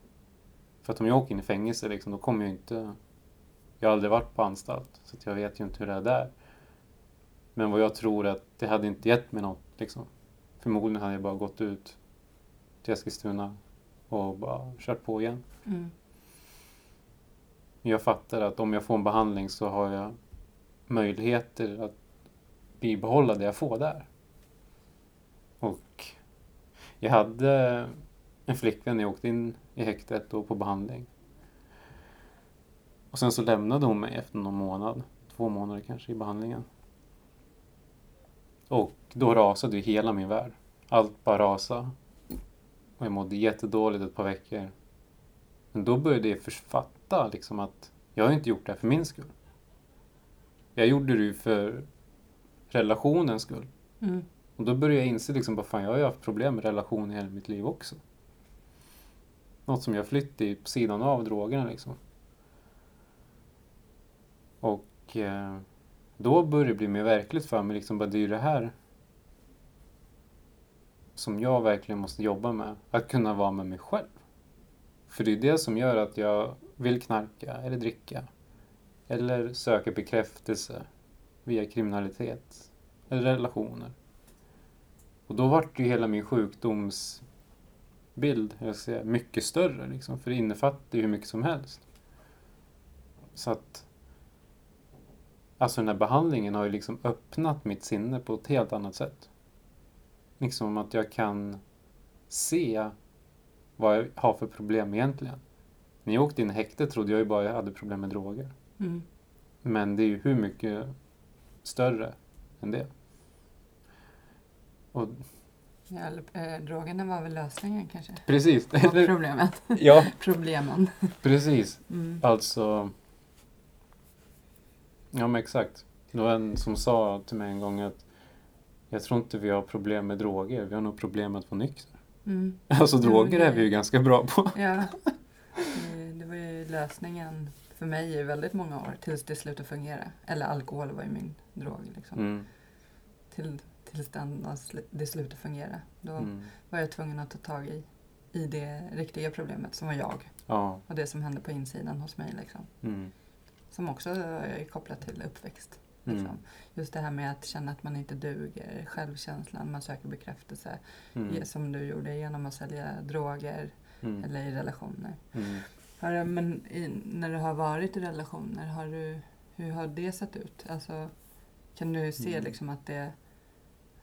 S2: För att om jag åker in i fängelse liksom, då kommer jag inte jag har aldrig varit på anstalt, så jag vet ju inte hur det är där. Men vad jag tror är att det hade inte gett mig något. Liksom. Förmodligen hade jag bara gått ut till Eskilstuna och bara kört på igen.
S1: Mm.
S2: Jag fattar att om jag får en behandling så har jag möjligheter att bibehålla det jag får där. Jag hade en flickvän när jag åkte in i häktet och på behandling. Och sen så lämnade hon mig efter någon månad, två månader kanske, i behandlingen. Och då rasade ju hela min värld. Allt bara rasade. Och jag mådde jättedåligt ett par veckor. Men då började jag författa liksom att jag har inte gjort det här för min skull. Jag gjorde det ju för relationens skull.
S1: Mm.
S2: Och då började jag inse liksom, vad fan, jag har ju haft problem med relationer i hela mitt liv också. Något som jag flytt i på sidan av drogerna liksom. Och eh, då började det bli mer verkligt för mig, liksom, bara, det är ju det här som jag verkligen måste jobba med. Att kunna vara med mig själv. För det är det som gör att jag vill knarka eller dricka. Eller söka bekräftelse via kriminalitet eller relationer. Och då vart ju hela min sjukdomsbild jag säga, mycket större. Liksom, för det innefattar ju hur mycket som helst. Så att Alltså den här behandlingen har ju liksom öppnat mitt sinne på ett helt annat sätt. Liksom att jag kan se vad jag har för problem egentligen. När jag åkte in i häktet trodde jag ju bara jag hade problem med droger.
S1: Mm.
S2: Men det är ju hur mycket större än det. Och
S1: Ja, eh, drogerna var väl lösningen kanske?
S2: precis.
S1: På problemet.
S2: ja,
S1: Problemen.
S2: precis.
S1: Mm.
S2: Alltså... Ja, men exakt. Det var en som sa till mig en gång att jag tror inte vi har problem med droger, vi har nog problem med att vara nykter.
S1: Mm.
S2: Alltså droger är vi ju ganska bra på.
S1: Ja. Det, det var ju lösningen för mig i väldigt många år tills det slutade fungera. Eller alkohol var ju min drog liksom.
S2: Mm,
S1: Till, tills den, det slutade fungera. Då
S2: mm.
S1: var jag tvungen att ta tag i, i det riktiga problemet som var jag.
S2: Ja.
S1: Och det som hände på insidan hos mig. Liksom.
S2: Mm,
S1: Som också är kopplat till uppväxt. Liksom.
S2: mm,
S1: Just det här med att känna att man inte duger, självkänslan, man söker bekräftelse.
S2: mm,
S1: Som du gjorde genom att sälja droger
S2: mm,
S1: eller i relationer.
S2: mm.
S1: Har men i, när du har varit i relationer, har du, hur har det sett ut? Alltså, kan du se
S2: Mm.
S1: liksom att det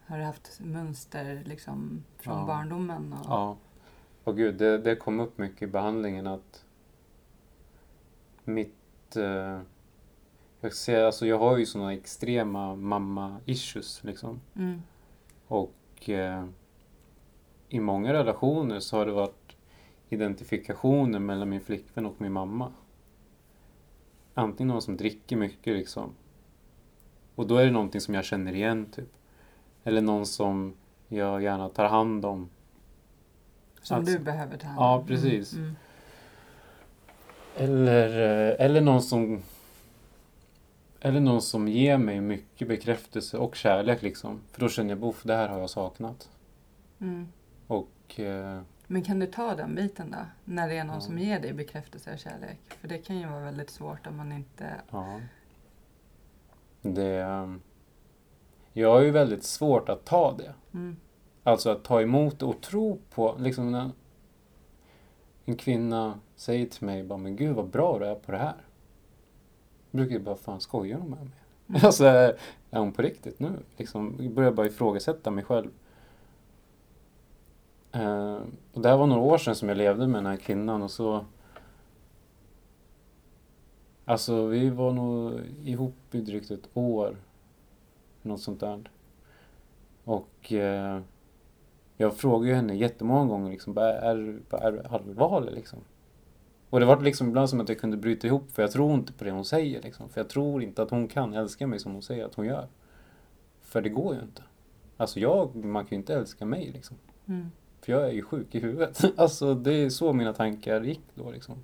S1: har du haft mönster liksom från
S2: Ja.
S1: barndomen? Och,
S2: Ja. Och gud, det, det kom upp mycket i behandlingen att mitt... Eh, jag, ser, alltså jag har ju såna extrema mamma-issues liksom.
S1: Mm,
S2: Och eh, i många relationer så har det varit identifikationer mellan min flickvän och min mamma. Antingen någon som dricker mycket liksom. Och då är det någonting som jag känner igen typ. Eller någon som jag gärna tar hand om.
S1: som
S2: Alltså-
S1: du behöver ta hand
S2: Ja,
S1: om.
S2: precis.
S1: Mm, mm.
S2: Eller, eh, eller någon som eller någon som ger mig mycket bekräftelse och kärlek liksom. För då känner jag, boff, det här har jag saknat.
S1: Mm.
S2: Och eh,
S1: Men kan du ta den biten då? När det är någon
S2: Ja.
S1: som ger dig bekräftelse och kärlek? För det kan ju vara väldigt svårt om man inte...
S2: ja. Det... Jag har ju väldigt svårt att ta det.
S1: Mm,
S2: Alltså att ta emot och tro på, liksom när en kvinna säger till mig bara, men gud vad bra du är på det här. Då brukar jag bara, fan skojar hon med mig?
S1: Mm.
S2: Alltså, är hon på riktigt nu? Liksom, jag börjar bara ifrågasätta mig själv. Eh, och det här var några år sedan som jag levde med den här kvinnan och så Alltså vi var nog ihop i drygt ett år. Något sånt där. Och eh, jag frågade ju henne jättemånga gånger liksom, är, är du allvarlig liksom? Och det var liksom ibland som att jag kunde bryta ihop för jag tror inte på det hon säger liksom. För jag tror inte att hon kan älska mig som hon säger att hon gör. För det går ju inte. Alltså jag, man kan ju inte älska mig liksom.
S1: mm,
S2: För jag är ju sjuk i huvudet. Alltså det är så mina tankar gick då liksom.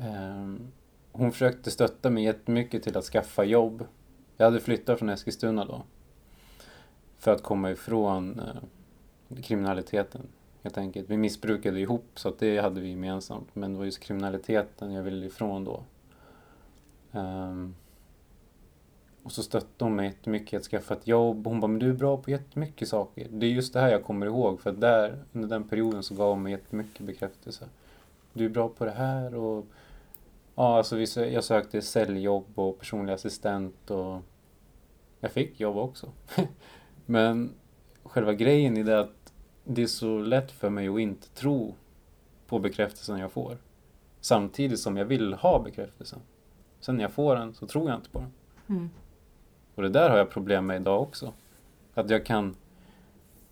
S2: Ehm, hon försökte stötta mig jättemycket till att skaffa jobb. Jag hade flyttat från Eskilstuna då. För att komma ifrån eh, kriminaliteten helt enkelt. Vi missbrukade ihop så att det hade vi gemensamt. Men det var just kriminaliteten jag ville ifrån då. Um, och så stötte hon mig jättemycket i att skaffa ett jobb. Hon bara, men du är bra på jättemycket saker. Det är just det här jag kommer ihåg. För att där, under den perioden så gav hon mig jättemycket bekräftelse. Du är bra på det här och... Ja, alltså vi, sö- jag sökte säljjobb och personlig assistent och Jag fick jobb också. Men själva grejen i det är att det är så lätt för mig att inte tro på bekräftelsen jag får. Samtidigt som jag vill ha bekräftelsen. Sen när jag får den så tror jag inte på den.
S1: Mm.
S2: Och det där har jag problem med idag också. Att jag kan,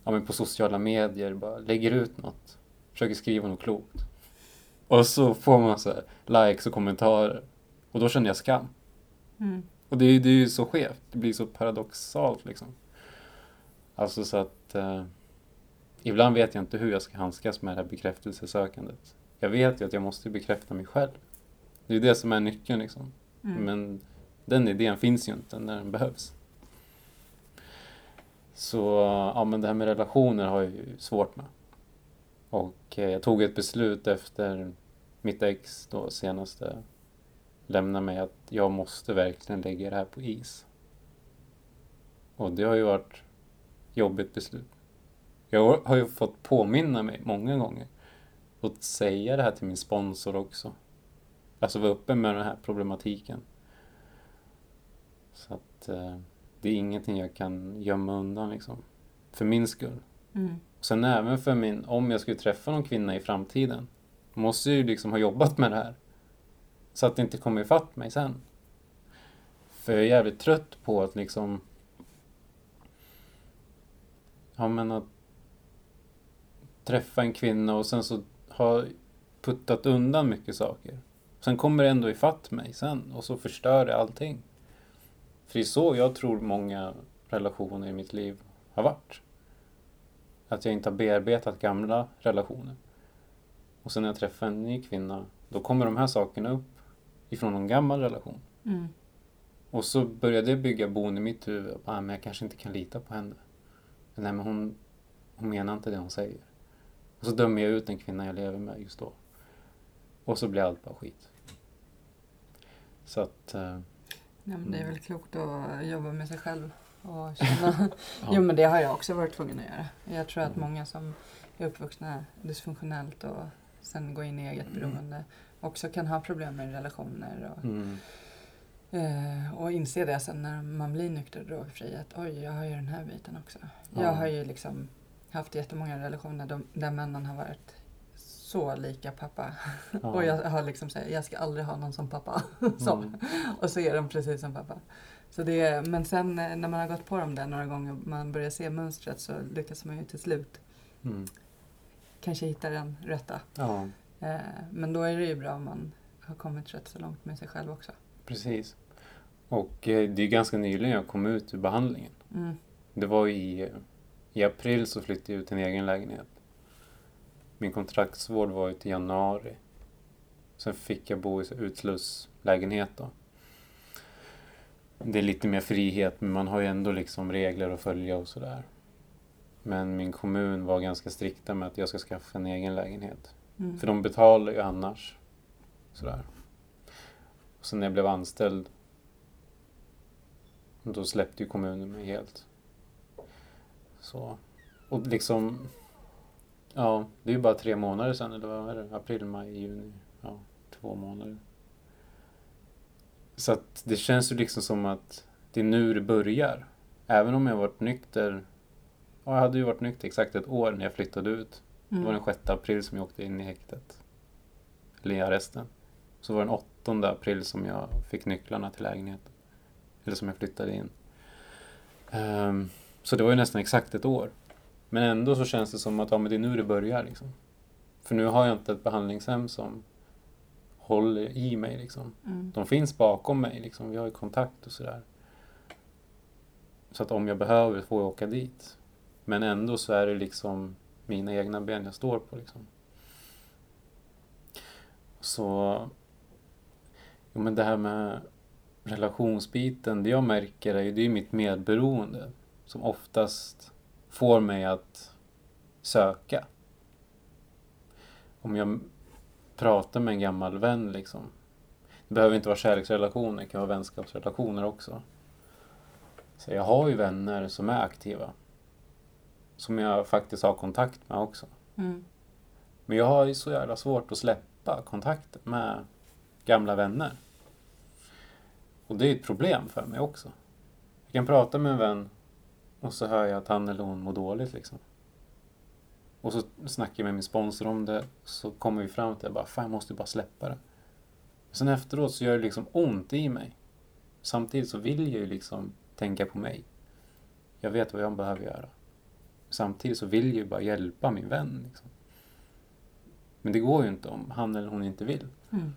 S2: ja men på sociala medier, bara lägger ut något. Försöker skriva något klokt. Och så får man så här likes och kommentarer. Och då känner jag skam.
S1: Mm.
S2: Och det är, det är ju så skevt. Det blir så paradoxalt liksom. Alltså så att eh, ibland vet jag inte hur jag ska handskas med det här bekräftelsesökandet. Jag vet ju att jag måste bekräfta mig själv. Det är ju det som är nyckeln liksom.
S1: Mm.
S2: Men den idén finns ju inte när den behövs. Så ja, men det här med relationer har jag ju svårt med. Och eh, jag tog ett beslut efter mitt ex då senaste lämnade mig att jag måste verkligen lägga det här på is. Och det har ju varit jobbigt beslut. Jag har ju fått påminna mig många gånger och säga det här till min sponsor också. Alltså vara uppe med den här problematiken. Så att eh, det är ingenting jag kan gömma undan liksom. För min skull.
S1: Mm.
S2: Och sen även för min, om jag skulle träffa någon kvinna i framtiden. Måste jag ju liksom ha jobbat med det här. Så att det inte kommer ifatt mig sen. För jag är jävligt trött på att liksom... Ja men att träffa en kvinna och sen så ha puttat undan mycket saker. Sen kommer det ändå ifatt mig sen och så förstör det allting. För det är så jag tror många relationer i mitt liv har varit. Att jag inte har bearbetat gamla relationer. Och sen när jag träffar en ny kvinna, då kommer de här sakerna upp ifrån någon gammal relation.
S1: Mm.
S2: Och så började det bygga bon i mitt huvud. Ah, men jag kanske inte kan lita på henne. Nej, men hon, hon menar inte det hon säger. Och så dömer jag ut den kvinna jag lever med just då. Och så blir allt bara skit. Så att... Eh,
S1: Ja, men det är
S2: Mm.
S1: väl klokt att jobba med sig själv och känna.
S2: Ja.
S1: Jo men det har jag också varit tvungen att göra. Jag tror att
S2: Mm.
S1: många som är uppvuxna dysfunktionellt och sen går in i eget
S2: Mm.
S1: beroende också kan ha problem med relationer och,
S2: mm,
S1: eh, och inse det sen när man blir nykter och drogfri att oj, jag har ju den här biten också.
S2: Ja.
S1: Jag har ju liksom haft jättemånga relationer där, där männen har varit så lika pappa.
S2: ja.
S1: Och jag har liksom sagt, jag ska aldrig ha någon som pappa. så.
S2: Mm,
S1: Och så är de precis som pappa. Så det är, men sen eh, när man har gått på dem där några gånger och man börjar se mönstret så lyckas man ju till slut
S2: mm,
S1: kanske hitta den rätta.
S2: ja,
S1: Eh, men då är det ju bra om man har kommit rätt så långt med sig själv också.
S2: precis. Och eh, det är ganska nyligen jag kom ut ur behandlingen.
S1: Mm.
S2: Det var i, i april så flyttade jag ut till en egen lägenhet. Min kontraktsvård var ju till januari. Sen fick jag bo i utslusslägenhet då. Det är lite mer frihet men man har ju ändå liksom regler att följa och sådär. Men min kommun var ganska strikta med att jag ska skaffa en egen lägenhet.
S1: Mm.
S2: För de betalar ju annars. Sådär. Och sen när jag blev anställd då släppte ju kommunen mig helt. Så. Och liksom Ja, det är ju bara tre månader sedan eller vad är det? April, maj, juni. Ja, två månader. Så att det känns ju liksom som att det är nu det börjar. Även om jag varit nykter Ja, jag hade ju varit nykter exakt ett år när jag flyttade ut. Det var
S1: Mm.
S2: den 6 april som jag åkte in i häktet. Eller i arresten. Så var det den 8 april som jag fick nycklarna till lägenheten. Eller som jag flyttade in. Ehm, så det var ju nästan exakt ett år. Men ändå så känns det som att ja, men det är nu det börjar liksom. För nu har jag inte ett behandlingshem som håller i mig liksom.
S1: Mm.
S2: De finns bakom mig liksom. Vi har ju kontakt och sådär. Så att om jag behöver får jag åka dit. Men ändå så är det liksom mina egna ben jag står på liksom. Så... Jo men det här med relationsbiten, det jag märker är ju det är mitt medberoende som oftast får mig att söka. Om jag pratar med en gammal vän liksom. Det behöver inte vara kärleksrelationer, det kan vara vänskapsrelationer också. Så jag har ju vänner som är aktiva. Som jag faktiskt har kontakt med också.
S1: Mm.
S2: Men jag har ju så jävla svårt att släppa kontakten med gamla vänner. Och det är ett problem för mig också. Jag kan prata med en vän och så hör jag att han eller hon mår dåligt liksom. Och så snackar jag med min sponsor om det, så kommer vi fram till att bara, fan jag måste bara släppa det. Sen efteråt så gör det liksom ont i mig. Samtidigt så vill jag ju liksom tänka på mig. Jag vet vad jag behöver göra. Samtidigt så vill jag ju bara hjälpa min vän. Liksom. Men det går ju inte om han eller hon inte vill.
S1: Mm.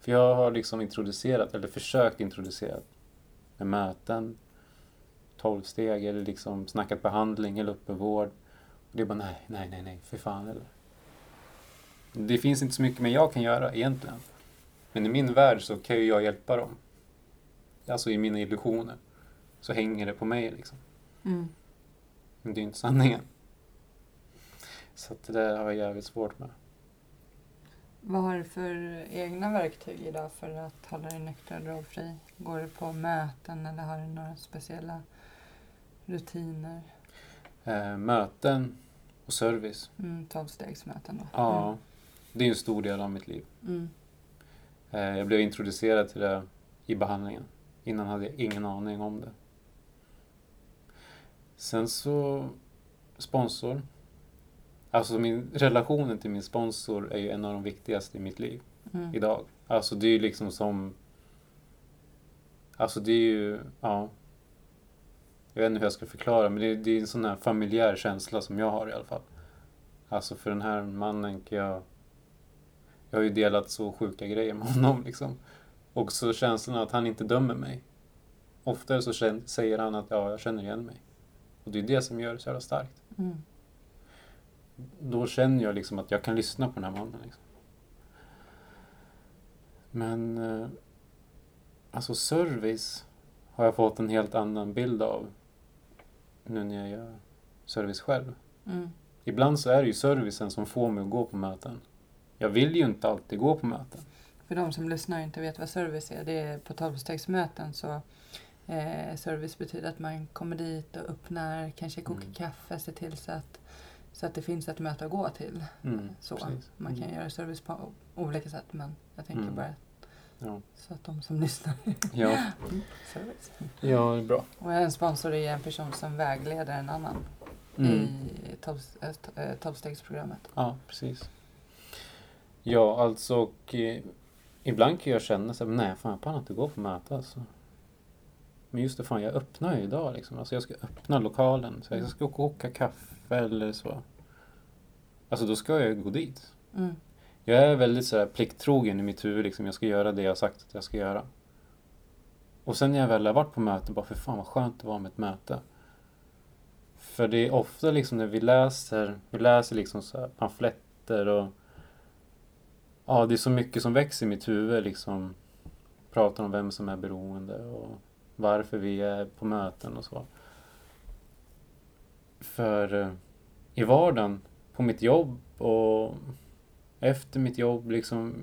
S2: För jag har liksom introducerat, eller försökt introducera med möten, tolvsteg eller liksom snackat behandling eller öppenvård. Och det är bara nej, nej, nej, nej, för fan eller. Det finns inte så mycket mer jag kan göra egentligen. Men i min värld så kan ju jag hjälpa dem. Alltså i mina illusioner. Så hänger det på mig liksom.
S1: Mm.
S2: Men det är ju inte sanningen. Så det där har jag jävligt svårt med.
S1: Vad har du för egna verktyg idag för att hålla dig nykter och drogfri? Går du på möten eller har du några speciella rutiner?
S2: Eh, möten och service.
S1: Mm, Tolvstegsmöten då?
S2: Ja, det är en stor del av mitt liv.
S1: Mm.
S2: Eh, jag blev introducerad till det i behandlingen. Innan hade jag ingen aning om det. Sen så, sponsor. Alltså min relationen till min sponsor är ju en av de viktigaste i mitt liv
S1: Mm.
S2: idag. Alltså det är ju liksom som... Alltså det är ju, ja. Jag vet inte hur jag ska förklara men det är, det är en sån här familjär känsla som jag har i alla fall. Alltså för den här mannen kan jag... Jag har ju delat så sjuka grejer med honom liksom. Och så känslan att han inte dömer mig. Oftare så säger han att ja, jag känner igen mig. Och det är det som gör det så jävla starkt.
S1: Mm.
S2: Då känner jag liksom att jag kan lyssna på den här mannen. Liksom. Men eh, alltså service har jag fått en helt annan bild av nu när jag gör service själv.
S1: Mm.
S2: Ibland så är det ju servicen som får mig att gå på möten. Jag vill ju inte alltid gå på möten.
S1: För de som lyssnar och inte vet vad service är, det är på tolvstegsmöten så eh, service betyder att man kommer dit och öppnar, kanske kokar
S2: Mm.
S1: kaffe, ser till så att, så att det finns ett möte att gå till.
S2: Mm,
S1: Så.
S2: precis.
S1: Man kan
S2: Mm.
S1: göra service på olika sätt men jag tänker
S2: Mm.
S1: bara
S2: Ja.
S1: så att de som lyssnar
S2: Ja,
S1: service.
S2: ja det är bra.
S1: Och en sponsor är en person som vägleder en annan
S2: Mm.
S1: i tolv- eh, eh, tolvstegsprogrammet.
S2: Ja, precis. Ja, alltså och eh, ibland kan jag känna så här, nej fan jag pallar inte gå på möte alltså. Men just det, fan jag öppnar ju idag liksom. Alltså jag ska öppna lokalen. Så jag ska koka kaffe eller så. Alltså då ska jag gå dit.
S1: Mm.
S2: Jag är väldigt så plikttrogen i mitt huvud liksom. Jag ska göra det jag har sagt att jag ska göra. Och sen när jag väl har varit på möte, bara för fan vad skönt det var med ett möte. För det är ofta liksom när vi läser, vi läser liksom så pamfletter och Ja, det är så mycket som växer i mitt huvud liksom. Pratar om vem som är beroende och varför vi är på möten och så. För eh, i vardagen, på mitt jobb och efter mitt jobb liksom.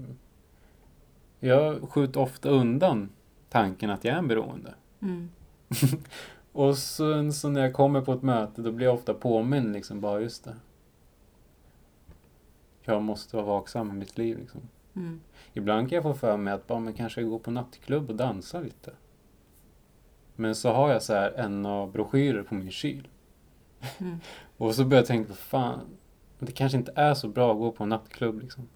S2: Jag skjuter ofta undan tanken att jag är en beroende.
S1: Mm.
S2: Och sen så när jag kommer på ett möte då blir jag ofta påmind liksom, bara just det. Jag måste vara vaksam i mitt liv liksom.
S1: Mm.
S2: Ibland kan jag få för mig att bara, men kanske gå på nattklubb och dansa lite. Men så har jag så här NA-broschyrer på min kyl.
S1: Mm.
S2: Och så börjar jag tänka, fan, det kanske inte är så bra att gå på en nattklubb liksom.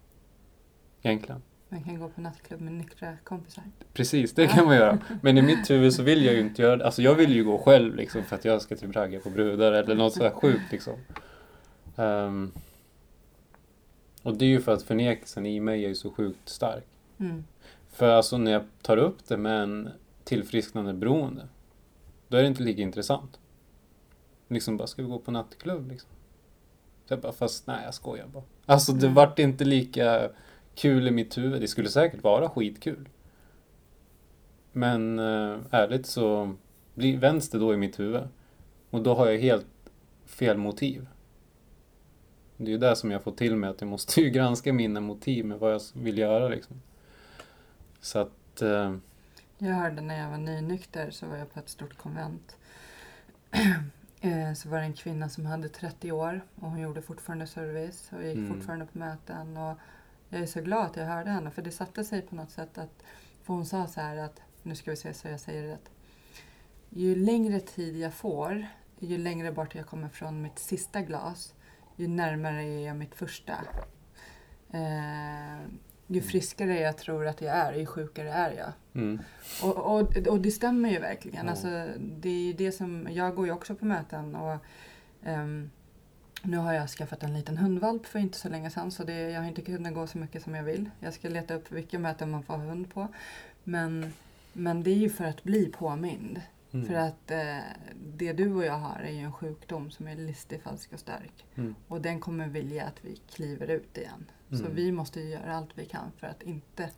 S2: Egentligen.
S1: Man kan gå på nattklubb med nyktra kompisar.
S2: Precis, det kan man göra. Men i mitt huvud så vill jag ju inte göra det. Alltså jag vill ju gå själv liksom för att jag ska typ ragga på brudar eller något sådär sjukt liksom. Ehm, och det är ju för att förnekelsen i mig är ju så sjukt stark.
S1: Mm.
S2: För alltså när jag tar upp det med en tillfrisknande beroende, då är det inte lika intressant. Liksom bara, ska vi gå på nattklubb liksom? Så jag bara, fast nej jag skojar bara. Alltså det
S1: Mm.
S2: vart inte lika kul i mitt huvud. Det skulle säkert vara skitkul. Men äh, ärligt så blir vänster då i mitt huvud. Och då har jag helt fel motiv. Det är ju det som jag får till mig att jag måste ju granska mina motiv med vad jag vill göra liksom. Så att, eh,
S1: Jag hörde när jag var nynykter så var jag på ett stort konvent. Eh, så var det en kvinna som hade 30 år och hon gjorde fortfarande service och gick
S2: Mm.
S1: fortfarande på möten. Och jag är så glad att jag hörde henne för det satte sig på något sätt att för hon sa så här att, nu ska vi se så jag säger det rätt. ju längre tid jag får, ju längre bort jag kommer från mitt sista glas, ju närmare är jag mitt första. Eh, ju friskare jag tror att jag är, ju sjukare är jag.
S2: Mm.
S1: Och, och, och det stämmer ju verkligen.
S2: Ja.
S1: Alltså, det är ju det som, jag går ju också på möten och ehm, nu har jag skaffat en liten hundvalp för inte så länge sedan så det, jag har inte kunnat gå så mycket som jag vill. Jag ska leta upp vilka möten man får hund på. Men, men det är ju för att bli påmind.
S2: Mm.
S1: För att eh, det du och jag har är ju en sjukdom som är listig, falsk och stark.
S2: Mm.
S1: Och den kommer vilja att vi kliver ut igen. Så
S2: Mm.
S1: vi måste ju göra allt vi kan för att inte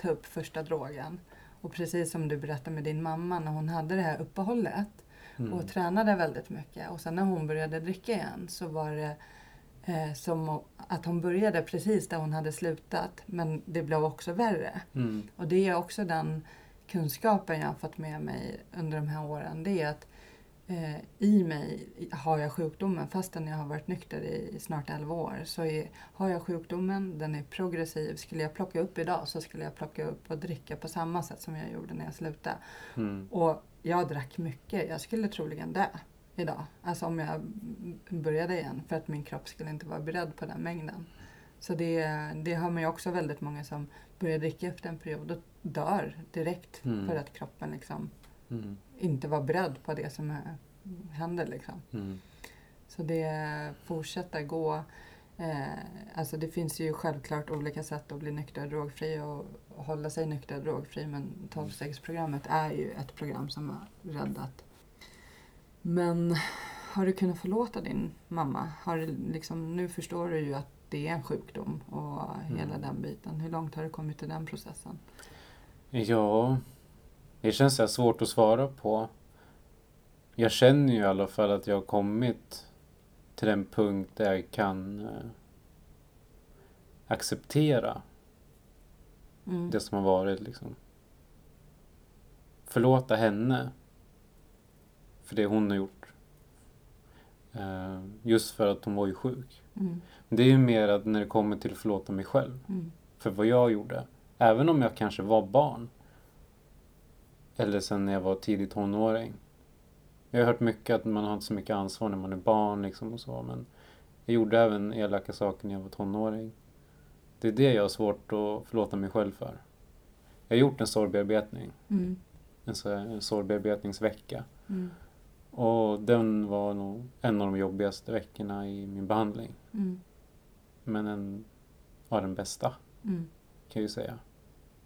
S1: ta upp första drogen. Och precis som du berättade med din mamma när hon hade det här uppehållet
S2: Mm.
S1: och tränade väldigt mycket. Och sen när hon började dricka igen så var det eh, som att hon började precis där hon hade slutat. Men det blev också värre.
S2: Mm.
S1: Och det är också den kunskapen jag har fått med mig under de här åren. Det är att i mig har jag sjukdomen fastän jag har varit nykter i snart 11 år. Så är, har jag sjukdomen, den är progressiv. Skulle jag plocka upp idag så skulle jag plocka upp och dricka på samma sätt som jag gjorde när jag slutade.
S2: Mm.
S1: Och jag drack mycket. Jag skulle troligen dö idag. Alltså om jag började igen. För att min kropp skulle inte vara beredd på den mängden. Så det, det har man ju också väldigt många som börjar dricka efter en period och dör direkt.
S2: Mm.
S1: För att kroppen liksom
S2: Mm.
S1: inte var beredd på det som är- händer. Liksom.
S2: Mm.
S1: Så det fortsätta gå. Eh, alltså det finns ju självklart olika sätt att bli nykter och drogfri och hålla sig nykter och drogfri. Men 12-stegsprogrammet är ju ett program som har räddat. Men har du kunnat förlåta din mamma? Har du liksom, nu förstår du ju att det är en sjukdom och hela
S2: Mm.
S1: den biten. Hur långt har du kommit i den processen?
S2: Ja, det känns så svårt att svara på. Jag känner ju i alla fall att jag har kommit till den punkt där jag kan eh, acceptera
S1: Mm.
S2: det som har varit liksom. Förlåta henne för det hon har gjort. Eh, just för att hon var ju sjuk.
S1: Mm.
S2: Det är ju mer att när det kommer till att förlåta mig själv
S1: Mm.
S2: för vad jag gjorde. Även om jag kanske var barn. Eller sen när jag var tidig tonåring. Jag har hört mycket att man har inte så mycket ansvar när man är barn liksom och så. Men jag gjorde även elaka saker när jag var tonåring. Det är det jag har svårt att förlåta mig själv för. Jag har gjort en sorgbearbetning.
S1: Mm.
S2: En, så, en sorgbearbetningsvecka.
S1: Mm.
S2: Och den var nog en av de jobbigaste veckorna i min behandling.
S1: Mm.
S2: Men en av den bästa.
S1: Mm.
S2: kan jag ju säga.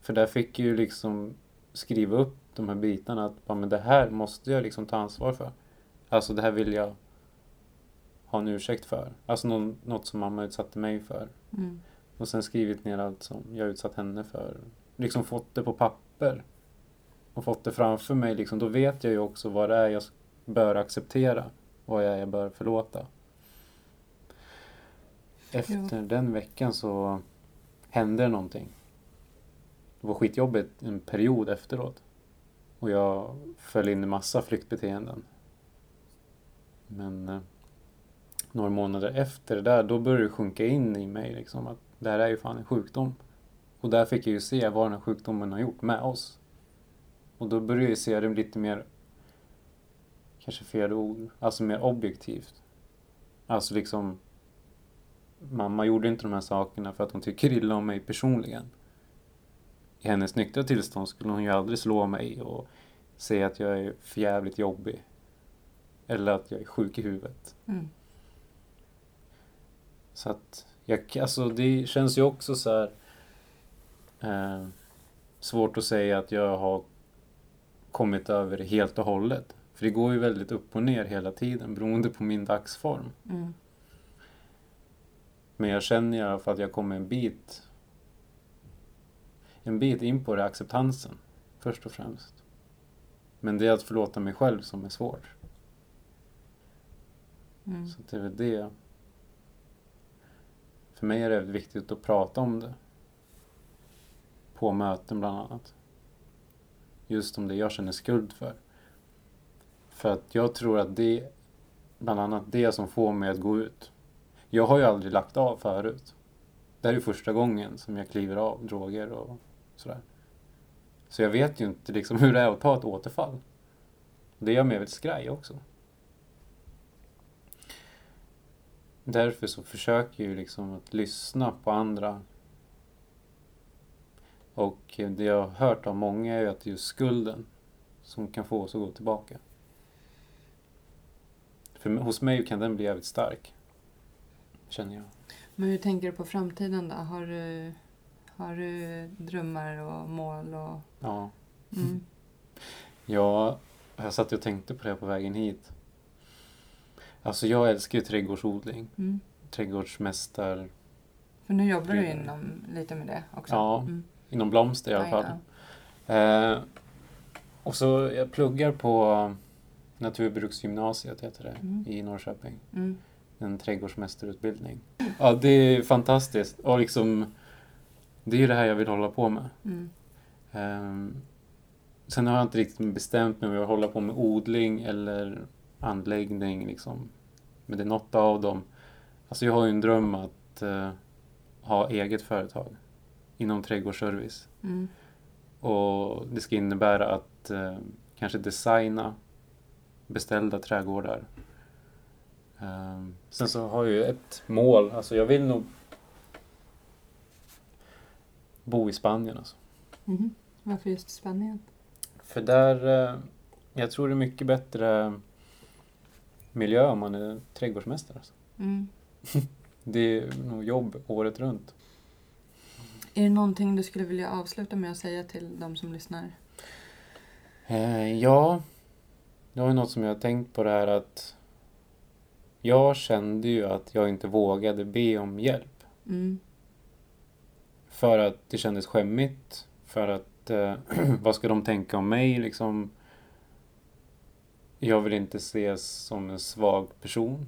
S2: För där fick jag ju liksom skriva upp de här bitarna att ja, men det här måste jag liksom ta ansvar för. Alltså det här vill jag ha en ursäkt för. Alltså någon, något som mamma utsatte mig för.
S1: Mm.
S2: Och sen skrivit ner allt som jag utsatt henne för. Liksom fått det på papper. Och fått det framför mig liksom. Då vet jag ju också vad det är jag bör acceptera. Vad jag, jag bör förlåta. Efter den veckan så hände det någonting. Det var skitjobbigt en period efteråt. Och jag föll in i massa flyktbeteenden. Men eh, några månader efter det där, då började det sjunka in i mig liksom att det här är ju fan en sjukdom. Och där fick jag ju se vad den här sjukdomen har gjort med oss. Och då började jag ju se det lite mer, kanske fel ord, alltså mer objektivt. Alltså liksom, mamma gjorde inte de här sakerna för att hon tycker illa om mig personligen. I hennes nyktra tillstånd skulle hon ju aldrig slå mig och säga att jag är förjävligt jobbig. Eller att jag är sjuk i huvudet.
S1: Mm.
S2: Så att, jag, alltså det känns ju också så här eh, svårt att säga att jag har kommit över det helt och hållet. För det går ju väldigt upp och ner hela tiden beroende på min dagsform.
S1: Mm.
S2: Men jag känner i alla fall att jag kommer en bit en bit in på det acceptansen först och främst. Men det är att förlåta mig själv som är svårt.
S1: Mm.
S2: Så det är väl det. För mig är det viktigt att prata om det. På möten bland annat. Just om det jag känner skuld för. För att jag tror att det bland annat det som får mig att gå ut. Jag har ju aldrig lagt av förut. Det här är första gången som jag kliver av droger och sådär. Så jag vet ju inte liksom hur det är att ta ett återfall. Det gör mig väldigt skraj också. Därför så försöker jag ju liksom att lyssna på andra. Och det jag har hört av många är ju att det är just skulden som kan få oss att gå tillbaka. För hos mig kan den bli jävligt stark. Känner jag.
S1: Men hur tänker du på framtiden då? Har du, har du drömmar och mål? Och...
S2: Ja.
S1: Mm.
S2: Ja, jag satt och tänkte på det på vägen hit. Alltså jag älskar ju trädgårdsodling.
S1: Mm.
S2: Trädgårdsmästar
S1: För nu jobbar du inom, lite med det också?
S2: Ja.
S1: Mm.
S2: inom blomster i alla fall. Eh, och så jag pluggar på Naturbruksgymnasiet heter det
S1: Mm.
S2: i Norrköping.
S1: Mm.
S2: En trädgårdsmästarutbildning. Ja, det är fantastiskt. Och liksom, det är ju det här jag vill hålla på med.
S1: Mm.
S2: Ehm, sen har jag inte riktigt bestämt mig om jag vill hålla på med odling eller anläggning. Liksom. Men det är något av dem. Alltså jag har ju en dröm att eh, ha eget företag inom trädgårdsservice.
S1: Mm.
S2: Och det ska innebära att eh, kanske designa beställda trädgårdar. Ehm, sen så har jag ju ett mål. Alltså jag vill nog bo i Spanien alltså.
S1: Mhm. Varför just Spanien?
S2: För där, eh, jag tror det är mycket bättre miljö om man är trädgårdsmästare. Alltså.
S1: Mm.
S2: Det är nog jobb året runt.
S1: Är det någonting du skulle vilja avsluta med att säga till de som lyssnar?
S2: Eh, ja, det var något som jag har tänkt på det här att jag kände ju att jag inte vågade be om hjälp.
S1: Mm.
S2: För att det kändes skämmigt. För att, eh, vad ska de tänka om mig liksom? Jag vill inte ses som en svag person.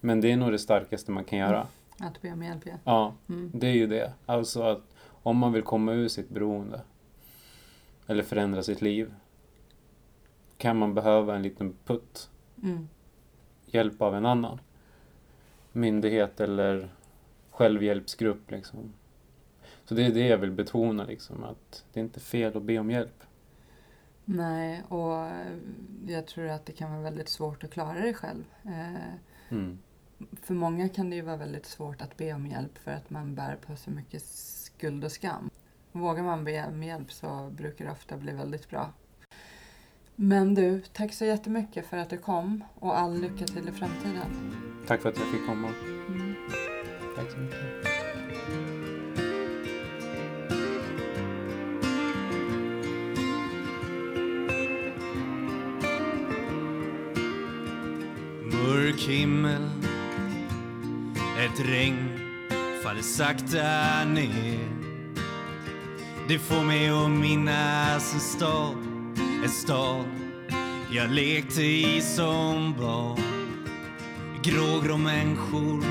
S2: Men det är nog det starkaste man kan göra.
S1: Att be om hjälp, ja.
S2: Ja,
S1: Mm.
S2: det är ju det. Alltså att om man vill komma ur sitt beroende eller förändra sitt liv kan man behöva en liten putt,
S1: Mm.
S2: hjälp av en annan. Myndighet eller självhjälpsgrupp liksom. Så det är det jag vill betona liksom, att det är inte fel att be om hjälp.
S1: Nej, och jag tror att det kan vara väldigt svårt att klara det själv. Eh,
S2: Mm.
S1: för många kan det ju vara väldigt svårt att be om hjälp för att man bär på så mycket skuld och skam. Vågar man be om hjälp så brukar det ofta bli väldigt bra. Men du, tack så jättemycket för att du kom och all lycka till i framtiden.
S2: Tack för att jag fick komma.
S1: Mm.
S2: Tack så mycket.
S3: Mörk himmel Ett regn faller sakta ner. Det får mig att minnas en stad En stad jag lekte i som barn. Grågrå människor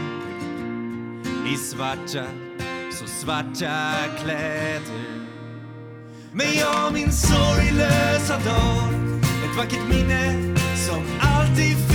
S3: i svarta, så svarta kläder. Men jag min sorglösa dag Ett vackert minne som alltid finns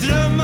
S3: Drömmar